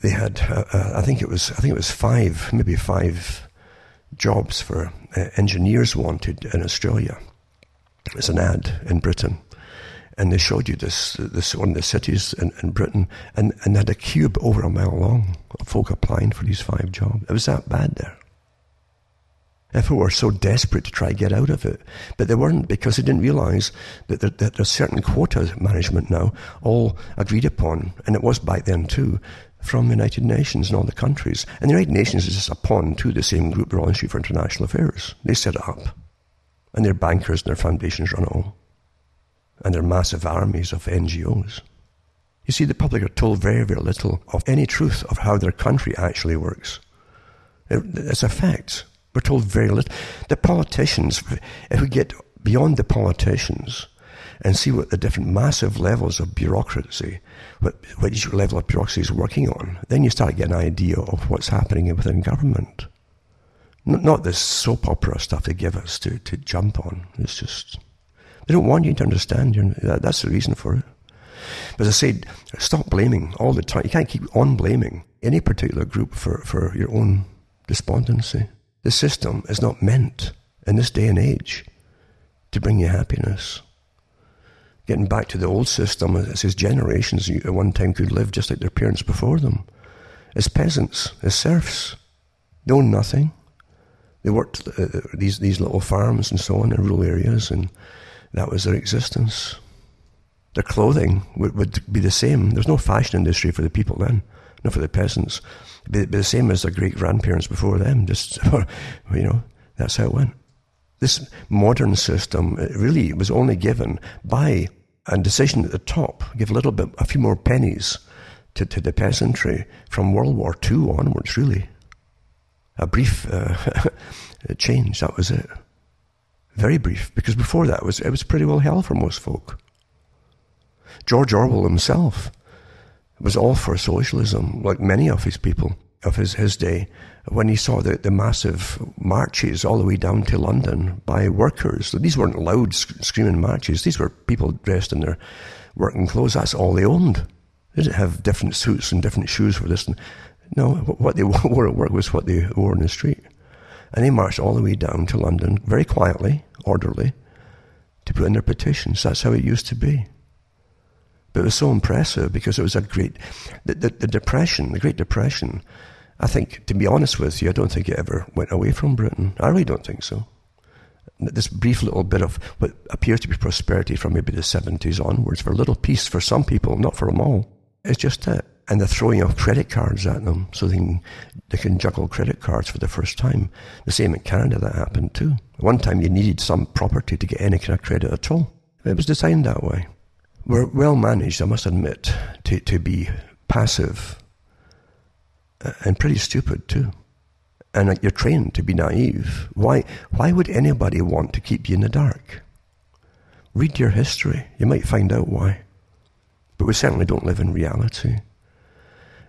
they had uh, uh, I think it was I think it was five, maybe five jobs for uh, engineers wanted in Australia. It's an ad in Britain and they showed you this this one of the cities in, in Britain, and, and had a cube over a mile long of folk applying for these five jobs. It was that bad there. People were so desperate to try to get out of it, but they weren't because they didn't realise that, that, that there's certain quota management now, all agreed upon, and it was back then too, from the United Nations and all the countries. And the United Nations is just a pawn to the same group, Royal Institute for International Affairs. They set it up, and their bankers and their foundations run it all and their massive armies of NGOs. You see, the public are told very, very little of any truth of how their country actually works. It's a fact. We're told very little. The politicians, if we get beyond the politicians and see what the different massive levels of bureaucracy, what, each level of bureaucracy is working on, then you start to get an idea of what's happening within government. Not this soap opera stuff they give us to, to jump on. It's just they don't want you to understand. That, that's the reason for it. But as I said, stop blaming all the time. You can't keep on blaming any particular group for, for your own despondency. The system is not meant in this day and age to bring you happiness. Getting back to the old system, it says generations at one time could live just like their parents before them. As peasants, as serfs. They own nothing. They worked uh, these, these little farms and so on in rural areas and that was their existence. Their clothing would, would be the same. There's no fashion industry for the people then, not for the peasants. It'd be, be the same as their great grandparents before them. Just, you know, that's how it went. This modern system really was only given by a decision at the top, give a little bit, a few more pennies to, to the peasantry from World War II onwards, really. A brief uh, change, that was it. Very brief, because before that it was, it was pretty well hell for most folk. George Orwell himself was all for socialism, like many of his people of his, his day, when he saw the, the massive marches all the way down to London by workers. These weren't loud screaming marches, these were people dressed in their working clothes. That's all they owned. They didn't have different suits and different shoes for this. No, what they wore at work was what they wore in the street. And they marched all the way down to London very quietly orderly, to put in their petitions. That's how it used to be. But it was so impressive because it was a great, the, the, the, Depression, the Great Depression, I think, to be honest with you, I don't think it ever went away from Britain. I really don't think so. This brief little bit of what appears to be prosperity from maybe the 70s onwards, for a little piece for some people, not for them all, it's just it and the throwing of credit cards at them so they can, they can juggle credit cards for the first time. The same in Canada, that happened too. One time you needed some property to get any kind of credit at all. It was designed that way. We're well managed, I must admit, to, to be passive uh, and pretty stupid too. And you're trained to be naive. Why, why would anybody want to keep you in the dark? Read your history. You might find out why. But we certainly don't live in reality.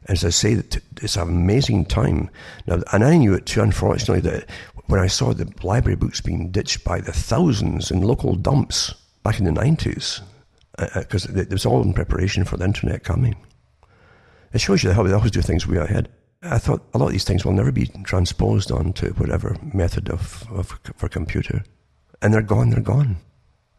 As I say, it's an amazing time. Now, and I knew it too, unfortunately, that when I saw the library books being ditched by the thousands in local dumps back in the 90s, because uh, uh it was all in preparation for the internet coming. It shows you how they always do things way ahead. I thought a lot of these things will never be transposed onto whatever method of, of for computer. And they're gone, they're gone.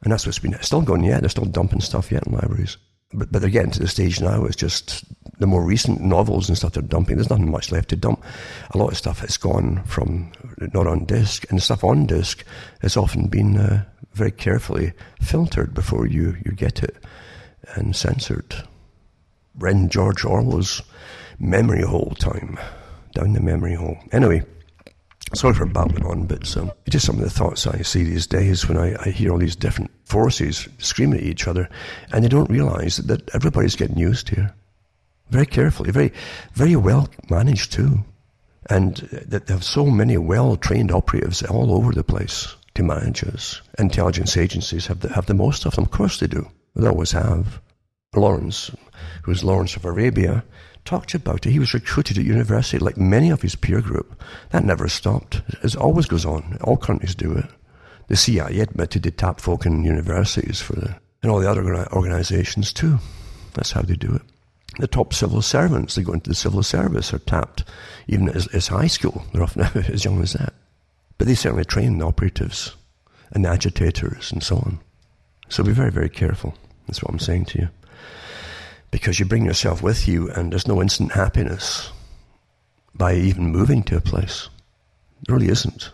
And that's what's been still going yet. They're still dumping stuff yet in libraries. But, but they're getting to the stage now, it's just the more recent novels and stuff they're dumping. There's nothing much left to dump. A lot of stuff has gone from not on disc, and the stuff on disc has often been uh, very carefully filtered before you, you get it and censored. When George Orwell's memory hole time. Down the memory hole. Anyway, sorry for babbling on, but um, just some of the thoughts I see these days when I, I, hear all these different forces screaming at each other, and they don't realise that everybody's getting used here. Very carefully, very, very well managed too. And that they have so many well trained operatives all over the place to manage us. Intelligence agencies have the, have the most of them. Of course they do. They always have. Lawrence, who was Lawrence of Arabia, talked about it. He was recruited at university like many of his peer group. That never stopped. It always goes on. All countries do it. The CIA admitted to tap folk in universities for the, and all the other organizations too. That's how they do it. The top civil servants, they go into the civil service, are tapped, even as, as high school. They're often as young as that. But they certainly train the operatives and agitators and so on. So be very, very careful. That's what I'm saying to you. Because you bring yourself with you, and there's no instant happiness by even moving to a place. There really isn't.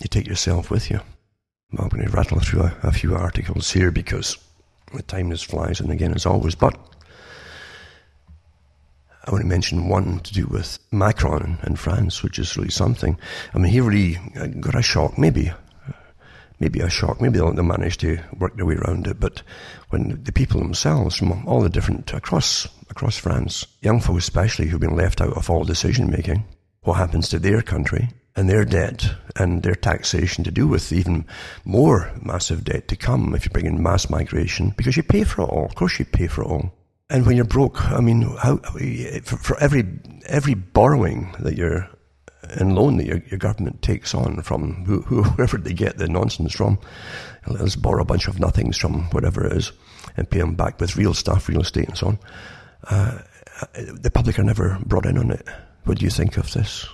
You take yourself with you. I'm going to rattle through a, a few articles here because the time just flies, and again, as always. But I want to mention one to do with Macron in France, which is really something. I mean, he really uh, got a shock, maybe, uh, maybe a shock. Maybe they'll, they'll manage to work their way around it. But when the people themselves, from all the different across across France, young folk especially, who've been left out of all decision making, what happens to their country and their debt and their taxation to do with even more massive debt to come if you bring in mass migration, because you pay for it all. Of course, you pay for it all. And when you're broke, I mean, how, for, for every every borrowing that you're and loan that your, your government takes on from who, whoever they get the nonsense from, let's borrow a bunch of nothings from whatever it is and pay them back with real stuff, real estate and so on. Uh, the public are never brought in on it. What do you think of this?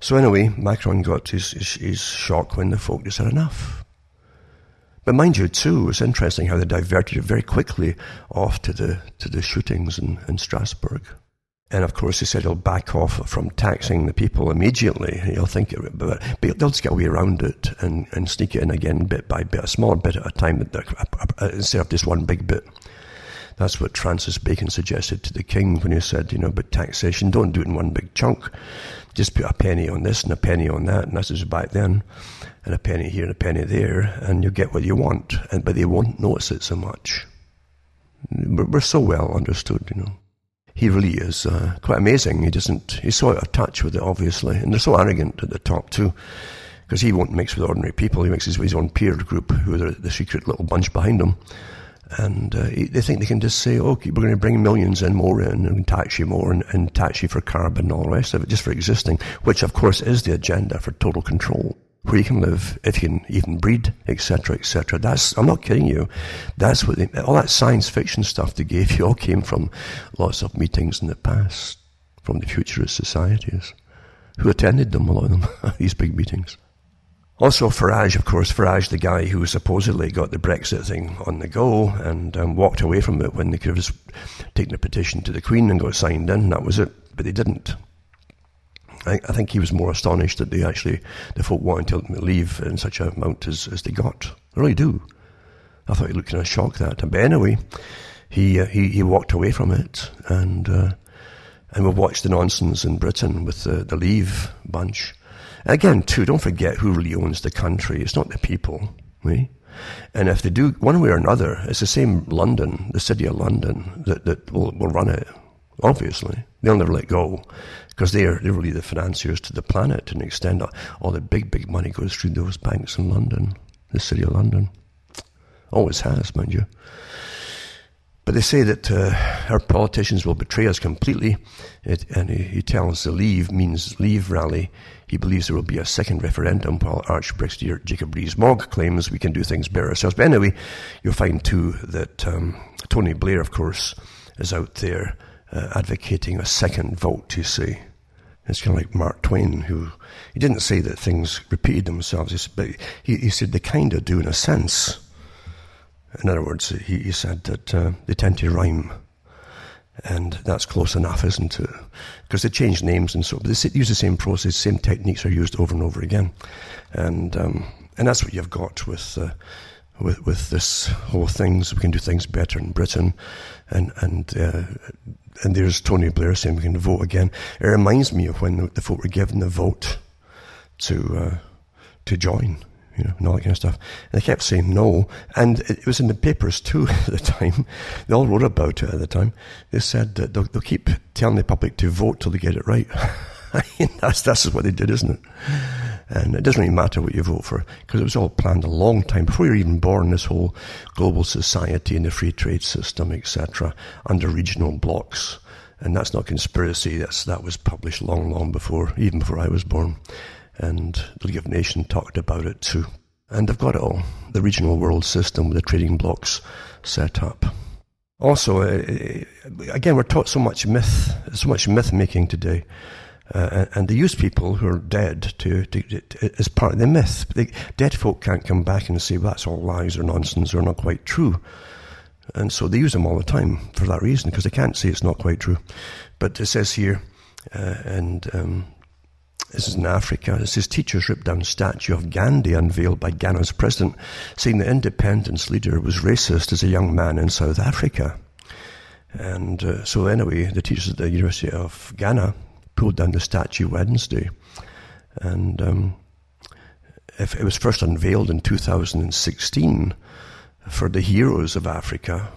So anyway, Macron got his, his, his shock when the folk just had enough. But mind you, too, it's interesting how they diverted very quickly off to the to the shootings in, in Strasbourg. And of course, he said he'll back off from taxing the people immediately. He'll think, but, but they'll just get a way around it and, and sneak it in again bit by bit, a smaller bit at a time uh, uh, uh, instead of just one big bit. That's what Francis Bacon suggested to the king when he said, you know, but taxation, don't do it in one big chunk. Just put a penny on this and a penny on that, and this is back then, and a penny here and a penny there, and you'll get what you want, and but they won't notice it so much. We're so well understood, you know he really is uh, quite amazing. He doesn't, he's so out of touch with it, obviously. And they're so arrogant at the top, too, because he won't mix with ordinary people. He mixes with his own peer group, who are the secret little bunch behind him. And uh, they think they can just say, okay, we're going to bring millions in more in and tax you more and, and tax you for carbon and all the rest of it, just for existing, which, of course, is the agenda for total control where you can live, if you can even breed, etc., etc. That's, I'm not kidding you. That's what they, all that science fiction stuff they gave you all came from lots of meetings in the past, from the futurist societies. Who attended them, a lot of them, these big meetings. Also, Farage, of course, Farage, the guy who supposedly got the Brexit thing on the go and um, walked away from it when they could have taken a petition to the Queen and got signed in. That was it. But they didn't. I, I, think he was more astonished that they actually, the folk wanted to leave in such a amount as, as they got. I really do. I thought he looked kind of shocked that. But anyway, he, uh, he, he walked away from it and, uh, and we've watched the nonsense in Britain with the, the Leave bunch. Again, too, don't forget who really owns the country. It's not the people, right? And if they do one way or another, it's the same London, the city of London, that, that will, will run it. Obviously, they'll never let go because they're, they're really the financiers to the planet to an extent. All the big, big money goes through those banks in London, the city of London. Always has, mind you. But they say that uh, our politicians will betray us completely. It, and he, he, tells the Leave means Leave rally. He believes there will be a second referendum, while arch-Brexiteer Jacob Rees-Mogg claims we can do things better ourselves. But anyway, you'll find too that um, Tony Blair, of course, is out there uh, advocating a second vote, you see. It's kind of like Mark Twain, who he didn't say that things repeated themselves, but he, he said they kind of do in a sense. In other words, he, he said that uh, they tend to rhyme. And that's close enough, isn't it? Because they change names and so, but they use the same process, same techniques are used over and over again. And, um, and that's what you've got with, uh, with, with this whole things. We can do things better in Britain. And, and uh, and there's Tony Blair saying we can vote again. It reminds me of when the, the folk were given the vote to uh, to join, you know, and all that kind of stuff. And they kept saying no, and it was in the papers too at the time. They all wrote about it at the time. They said that they'll, they'll keep telling the public to vote till they get it right. that's that's what they did, isn't it? And it doesn't really matter what you vote for because it was all planned a long time before you're even born. This whole global society and the free trade system, etc., under regional blocks, and that's not conspiracy. That's that was published long, long before, even before I was born. And the League of Nations talked about it too. And they've got it all. The regional world system with the trading blocks set up. Also, uh, again, we're taught so much myth, so much myth making today. Uh, and they use people who are dead to, to, to, as part of the myth. They, dead folk can't come back and say, well, that's all lies or nonsense or not quite true. And so they use them all the time for that reason, because they can't say it's not quite true. But it says here, uh, and um, this is in Africa, it says teachers ripped down statue of Gandhi unveiled by Ghana's president, saying the independence leader was racist as a young man in South Africa. And uh, so anyway, the teachers at the University of Ghana pulled down the statue Wednesday. And um, if it was first unveiled in 2016 for the heroes of Africa.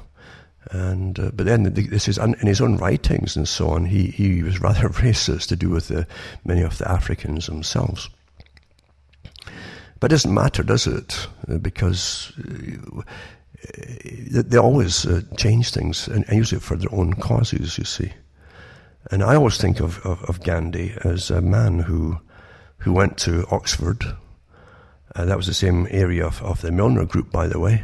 And uh, but then this is in his own writings and so on. He he was rather racist to do with the, many of the Africans themselves. But it doesn't matter, does it? Because uh, they always uh, change things and use it for their own causes. You see. And I always think of, of, of Gandhi as a man who, who went to Oxford. Uh, that was the same area of, of the Milner Group, by the way.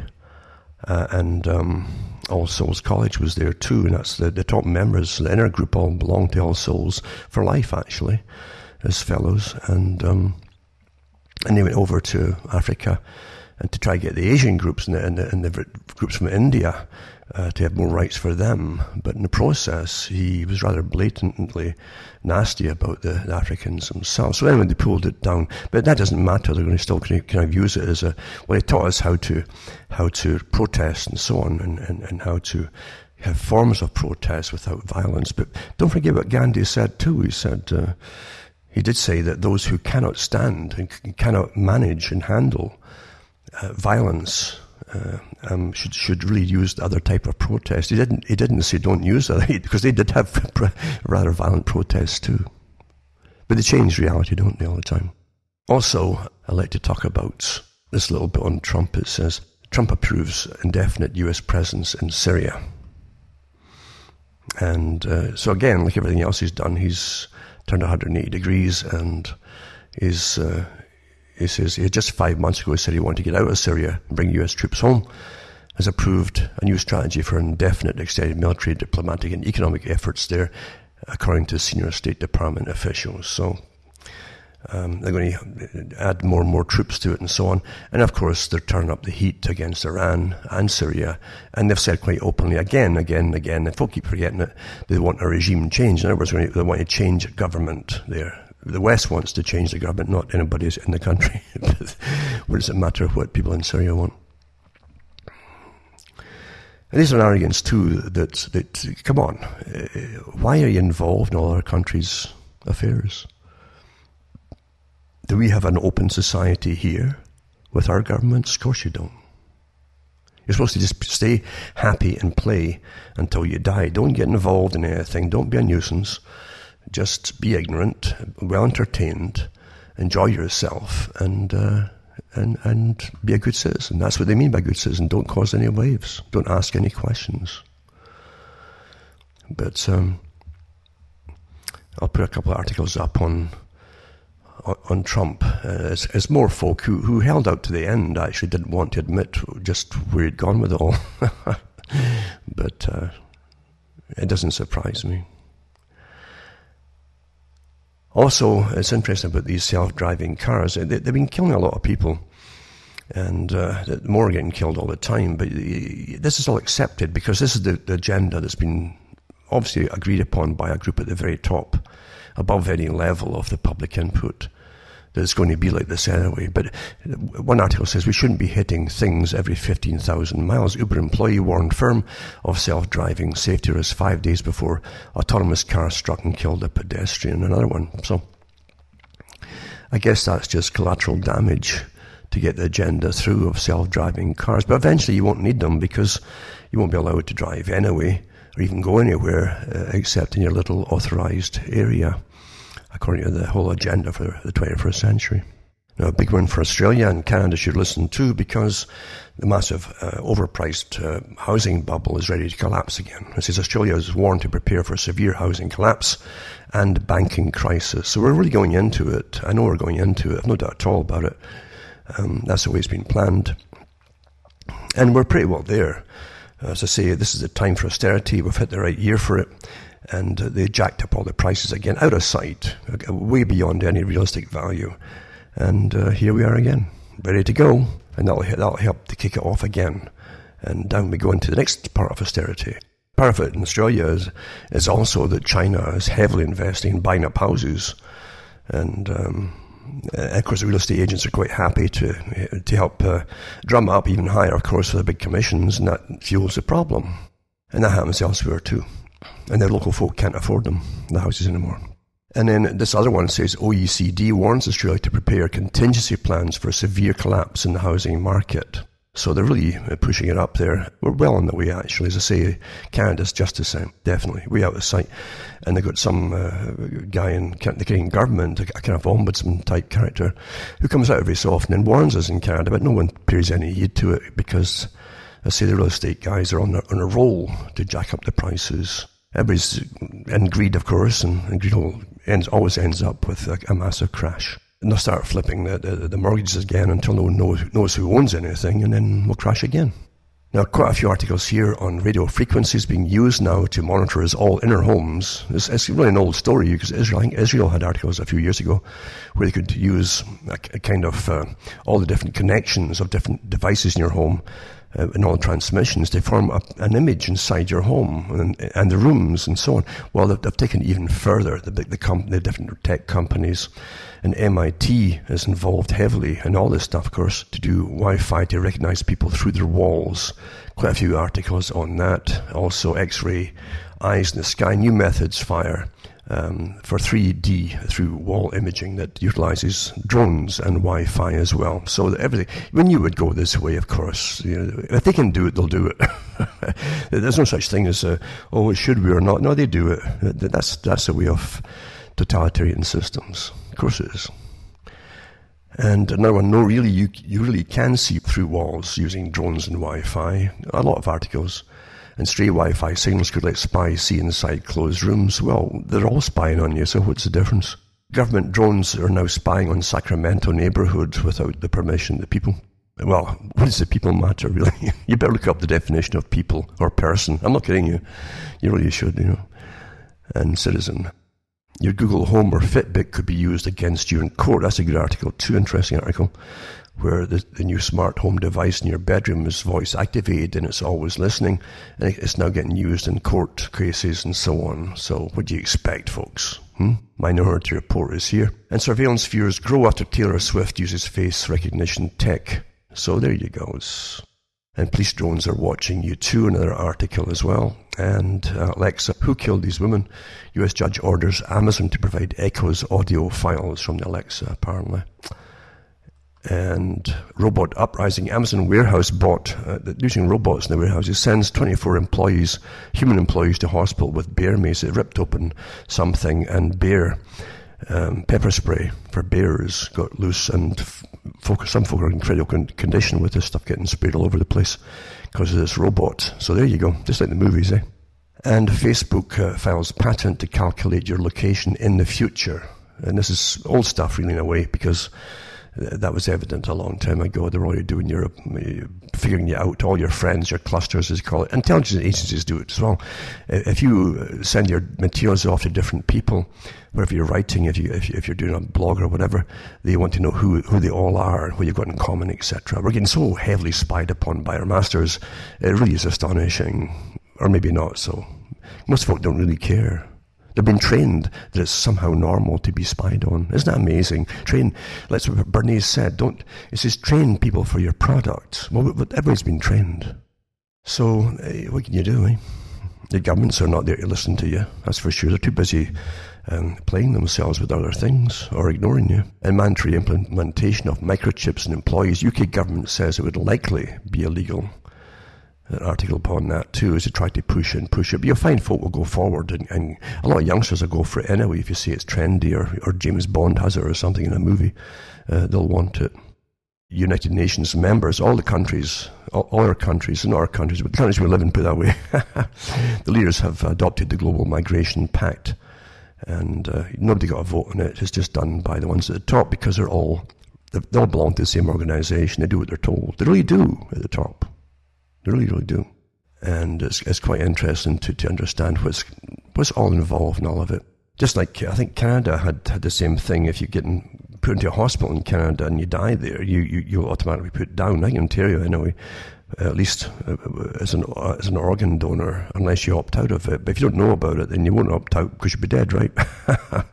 Uh, and um, All Souls College was there too, and that's the, the top members. The inner group all belong to All Souls for life, actually, as fellows. And um, and they went over to Africa and to try to get the Asian groups and the, and the, and the groups from India uh, to have more rights for them. But in the process, he was rather blatantly nasty about the, the Africans themselves. So anyway, they pulled it down. But that doesn't matter. They're going to still kind of use it as a, well, they taught us how to, how to protest and so on and, and, and how to have forms of protest without violence. But don't forget what Gandhi said too. He said, uh, he did say that those who cannot stand and cannot manage and handle uh, violence uh, um, should should really use the other type of protest. He didn't he didn't say don't use that because they did have rather violent protests too. But they change reality, don't they, all the time? Also, I like to talk about this little bit on Trump. It says Trump approves indefinite U.S. presence in Syria. And uh, so again, like everything else he's done, he's turned 180 degrees and is uh, he says he had just five months ago said he wanted to get out of Syria and bring US troops home. Has approved a new strategy for indefinite extended military, diplomatic, and economic efforts there, according to senior State Department officials. So um, they're going to add more and more troops to it and so on. And of course, they're turning up the heat against Iran and Syria. And they've said quite openly again, again, again, and folk keep forgetting it, they want a regime change. In other words, they want to change government there the West wants to change the government, not anybody in the country. what does it matter what people in Syria want? And there's an arrogance too that, that come on, uh, why are you involved in all our country's affairs? Do we have an open society here with our governments? Of course you don't. You're supposed to just stay happy and play until you die. Don't get involved in anything. Don't be a nuisance. Just be ignorant, well entertained, enjoy yourself, and uh, and and be a good citizen. That's what they mean by good citizen. Don't cause any waves. Don't ask any questions. But um, I'll put a couple of articles up on on, Trump. Uh, as, as more folk who, who held out to the end I actually didn't want to admit just where he'd gone with it all. but uh, it doesn't surprise me. Also, it's interesting about these self-driving cars. They, have been killing a lot of people, and uh, more are getting killed all the time. But this is all accepted because this is the, the agenda that's been obviously agreed upon by a group at the very top, above any level of the public input. That it's going to be like this anyway. But one article says we shouldn't be hitting things every 15,000 miles. Uber employee warned firm of self-driving safety risk five days before autonomous car struck and killed a pedestrian. Another one. So I guess that's just collateral damage to get the agenda through of self-driving cars. But eventually you won't need them because you won't be allowed to drive anyway or even go anywhere uh, except in your little authorized area according to the whole agenda for the 21st century. Now, a big one for Australia and Canada should listen to because the massive uh, overpriced uh, housing bubble is ready to collapse again. It says Australia is warned to prepare for a severe housing collapse and banking crisis. So we're really going into it. I know we're going into it. I've no doubt at all about it. Um, that's the way it's been planned. And we're pretty well there. As I say, this is the time for austerity. We've hit the right year for it and they jacked up all the prices again, out of sight, way beyond any realistic value. And uh, here we are again, ready to go, and that'll, that'll help to kick it off again. And down we go into the next part of austerity. Part of it in Australia is, is also that China is heavily investing in buying up houses. And um, of course, the real estate agents are quite happy to to help uh, drum up even higher, of course, for the big commissions, and that fuels the problem. And that happens elsewhere too and the local folk can't afford them, the houses anymore. And then this other one says OECD warns Australia to prepare contingency plans for a severe collapse in the housing market. So they're really pushing it up there. We're well on the way, actually. As I say, Canada's just the same, definitely. Way out of sight. And they've got some uh, guy in the Canadian government, a kind of ombudsman type character, who comes out every so often and warns us in Canada, but no one pays any heed to it because, I say, the real estate guys are on a, on a roll to jack up the prices everybody's in greed, of course, and, and greed ends, always ends up with a, a massive crash. And they'll start flipping the, the, the, mortgages again until no one knows, knows who owns anything, and then we'll crash again. Now, quite a few articles here on radio frequencies being used now to monitor us all inner homes. It's, it's really an old story because Israel, I think Israel had articles a few years ago where they could use a, a kind of uh, all the different connections of different devices in your home uh, and all transmissions, they form a, an image inside your home and, and, the rooms and so on. Well, they've, they've taken it even further. The, the, com- the, different tech companies and MIT is involved heavily in all this stuff, of course, to do Wi-Fi to recognize people through their walls. Quite a few articles on that. Also, X-ray eyes in the sky, new methods fire um, for 3D through wall imaging that utilizes drones and Wi-Fi as well. So everything, when you would go this way, of course, you know, if they can do it, they'll do it. There's no such thing as, a, oh, should we or not? No, they do it. That's, that's a way of totalitarian systems. Of course it is. And another one, no, really, you, you really can see through walls using drones and Wi-Fi. A lot of articles and stray Wi-Fi signals could let spies see inside closed rooms. Well, they're all spying on you, so what's the difference? Government drones are now spying on Sacramento neighborhoods without the permission of the people. Well, what does the people matter, really? you better look up the definition of people or person. I'm not kidding you. You really should, you know. And citizen. Your Google Home or Fitbit could be used against you in court. That's a good article, too interesting article where the, the, new smart home device in your bedroom is voice activated and it's always listening. And it's now getting used in court cases and so on. So what do you expect, folks? Hmm? Minority Report is here. And surveillance fears grow after Taylor Swift uses face recognition tech. So there you go. And police drones are watching you too. Another article as well. And uh, Alexa, who killed these women? U.S. judge orders Amazon to provide Echo's audio files from the Alexa, apparently and robot uprising. Amazon warehouse bot, uh, using robots in the warehouses, sends 24 employees, human employees, to hospital with bear mace. It ripped open something, and bear um, pepper spray for bears got loose, and folk, some folk are in critical condition with this stuff getting sprayed all over the place because of this robot. So there you go, just like the movies, eh? And Facebook uh, files patent to calculate your location in the future. And this is old stuff, really, in a way, because that was evident a long time ago. They're already doing your figuring you out, all your friends, your clusters, as you call it. Intelligence agencies do it as well. If you uh, send your materials off to different people, wherever you're writing, if you if, you, are doing a blog or whatever, they want to know who who they all are, what you've got in common, etc. We're getting so heavily spied upon by our masters. It really is astonishing, or maybe not. So most folk don't really care. They've been trained that it's somehow normal to be spied on. Isn't that amazing? Train, that's what Bernays said. Don't, it says train people for your product. Well, everyone's been trained. So, eh, what can you do, eh? The governments are not there to listen to you, that's for sure. They're too busy um, playing themselves with other things or ignoring you. And mandatory implementation of microchips in employees, UK government says it would likely be illegal an article upon that too, is to try to push and push it. But you'll find folk will go forward, and, and a lot of youngsters will go for it anyway. If you see it's trendy, or, or James Bond has it, or something in a movie, uh, they'll want it. United Nations members, all the countries, all, our countries, and our countries, but the countries we live in, put that way, the leaders have adopted the Global Migration Pact, and uh, nobody got a vote on it. It's just done by the ones at the top because they're all they all belong to the same organisation. They do what they're told. They really do at the top. They really, really do. And it's, it's quite interesting to, to understand what's, what's all involved in all of it. Just like I think Canada had, had the same thing. If you get put into a hospital in Canada and you die there, you, you, you'll automatically put down. I think in Ontario, anyway, at least uh, as an, as an organ donor, unless you opt out of it. But if you don't know about it, then you won't opt out because you'll be dead, right?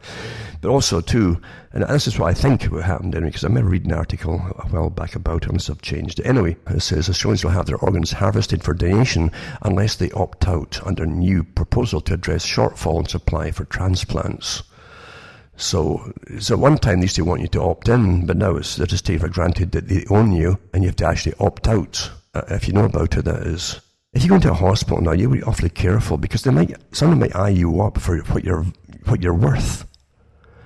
But also, too, and this is what I think what happened anyway, because I remember reading an article a while back about it and stuff changed. Anyway, it says Australians will have their organs harvested for donation unless they opt out under new proposal to address shortfall in supply for transplants. So, so at one time they used to want you to opt in, but now it's, they're just taking for granted that they own you and you have to actually opt out. Uh, if you know about it, that is. If you go into a hospital now, you be awfully careful because they might, someone might eye you up for what you're, what you're worth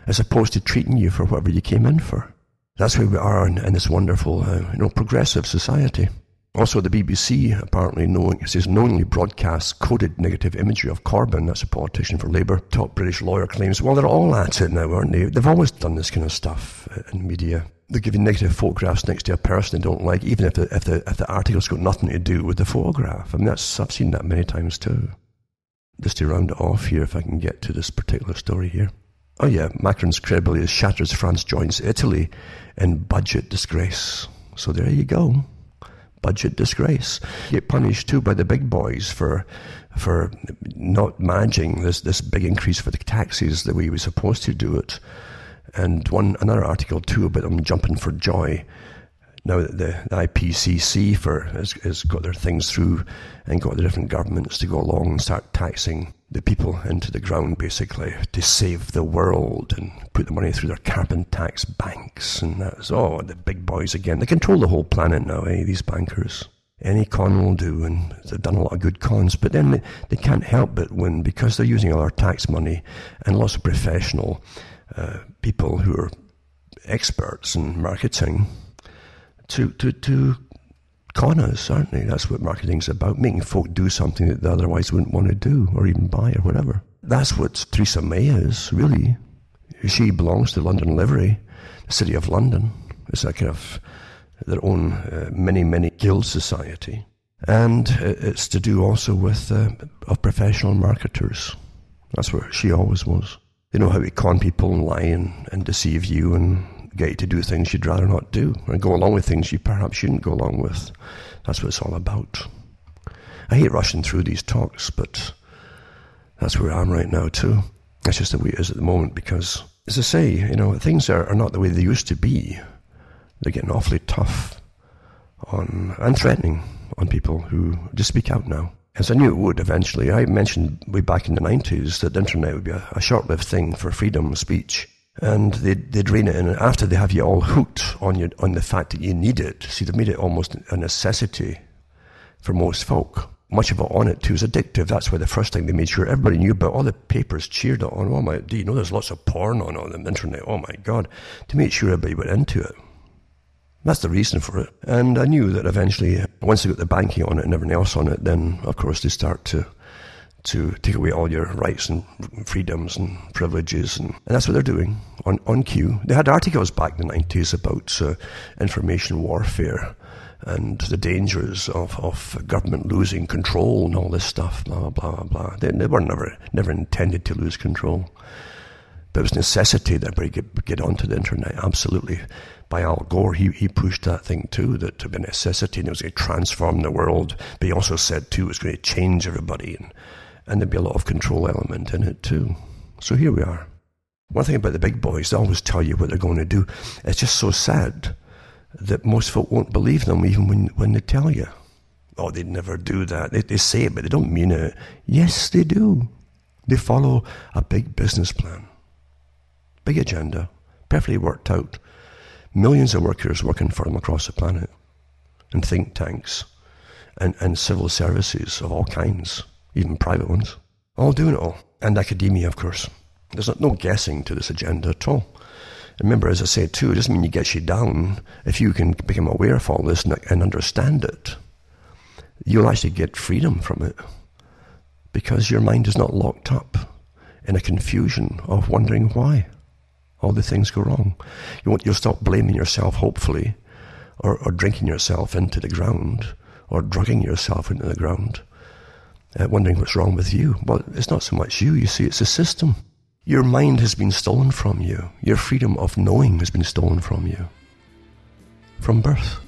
as opposed to treating you for whatever you came in for. That's where we are in, in this wonderful, uh, you know, progressive society. Also, the BBC apparently knowing, says knowingly broadcasts coded negative imagery of Corbyn, that's a politician for Labour. Top British lawyer claims, well, they're all at it now, aren't they? They've always done this kind of stuff in media. They're giving negative photographs next to a person they don't like, even if the, if the, if the article's got nothing to do with the photograph. I mean, that's, I've seen that many times too. Just to round it off here, if I can get to this particular story here. Oh yeah, Macron's credibility is shatters France joins Italy in budget disgrace. So there you go. Budget disgrace. Get punished too by the big boys for for not managing this this big increase for the taxes the way he was supposed to do it. And one another article too about them jumping for joy. Now that the, the IPCC for has, has got their things through and got the different governments to go along and start taxing the people into the ground basically to save the world and put the money through their carbon tax banks. And that's oh the big boys again. They control the whole planet now eh these bankers? Any con will do and they've done a lot of good cons but then they, they can't help but win because they're using all our tax money and lots of professional uh, people who are experts in marketing to, to, to con us, aren't they? That's what marketing's about, making folk do something that they otherwise wouldn't want to do or even buy or whatever. That's what Theresa May is, really. She belongs to London Livery, the City of London. It's a kind of their own uh, many, many guild society. And it's to do also with uh, of professional marketers. That's where she always was. They know how to con people and lie and, and deceive you and get you to do things you'd rather not do, and go along with things you perhaps shouldn't go along with. That's what it's all about. I hate rushing through these talks, but that's where I am right now too. That's just the way it is at the moment because, as I say, you know, things are, are not the way they used to be. They're getting awfully tough on and threatening on people who just speak out now. As I knew it would eventually. I mentioned way back in the 90s that the internet would be a, a short lived thing for freedom of speech and they they drain it, and after they have you all hooked on your on the fact that you need it, see they've made it almost a necessity for most folk. Much of it on it too is addictive. That's why the first thing they made sure everybody knew about. All the papers cheered it on. Oh my, do you know there's lots of porn on on the internet? Oh my God, to make sure everybody went into it. That's the reason for it. And I knew that eventually, once they got the banking on it and everything else on it, then of course they start to to take away all your rights and freedoms and privileges. And, and that's what they're doing on, on cue. They had articles back in the 90s about uh, information warfare and the dangers of, of government losing control and all this stuff, blah, blah, blah. They, they were never, never intended to lose control. But it was necessity that everybody get, get onto the internet, absolutely. By Al Gore, he, he pushed that thing too, that to be a necessity and it was going to transform the world. But he also said too, it was going to change everybody. And, and there'd be a lot of control element in it too. So here we are. One thing about the big boys, they always tell you what they're going to do. It's just so sad that most folk won't believe them even when, when they tell you. Oh, they'd never do that. They, they say it, but they don't mean it. Yes, they do. They follow a big business plan, big agenda, perfectly worked out. Millions of workers working for them across the planet, and think tanks, and, and civil services of all kinds, even private ones, all doing it all. And academia, of course. There's no guessing to this agenda at all. Remember, as I said too, it doesn't mean you get you down. If you can become aware of all this and, and understand it, you'll actually get freedom from it because your mind is not locked up in a confusion of wondering why all the things go wrong. You won't, you'll stop blaming yourself, hopefully, or, or drinking yourself into the ground, or drugging yourself into the ground, uh, wondering what's wrong with you. Well, it's not so much you, you see, it's the system. Your mind has been stolen from you. Your freedom of knowing has been stolen from you. From birth.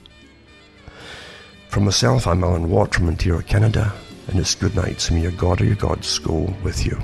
From myself, I'm Alan Watt from Ontario, Canada, and it's good night. So may your God or your gods go with you.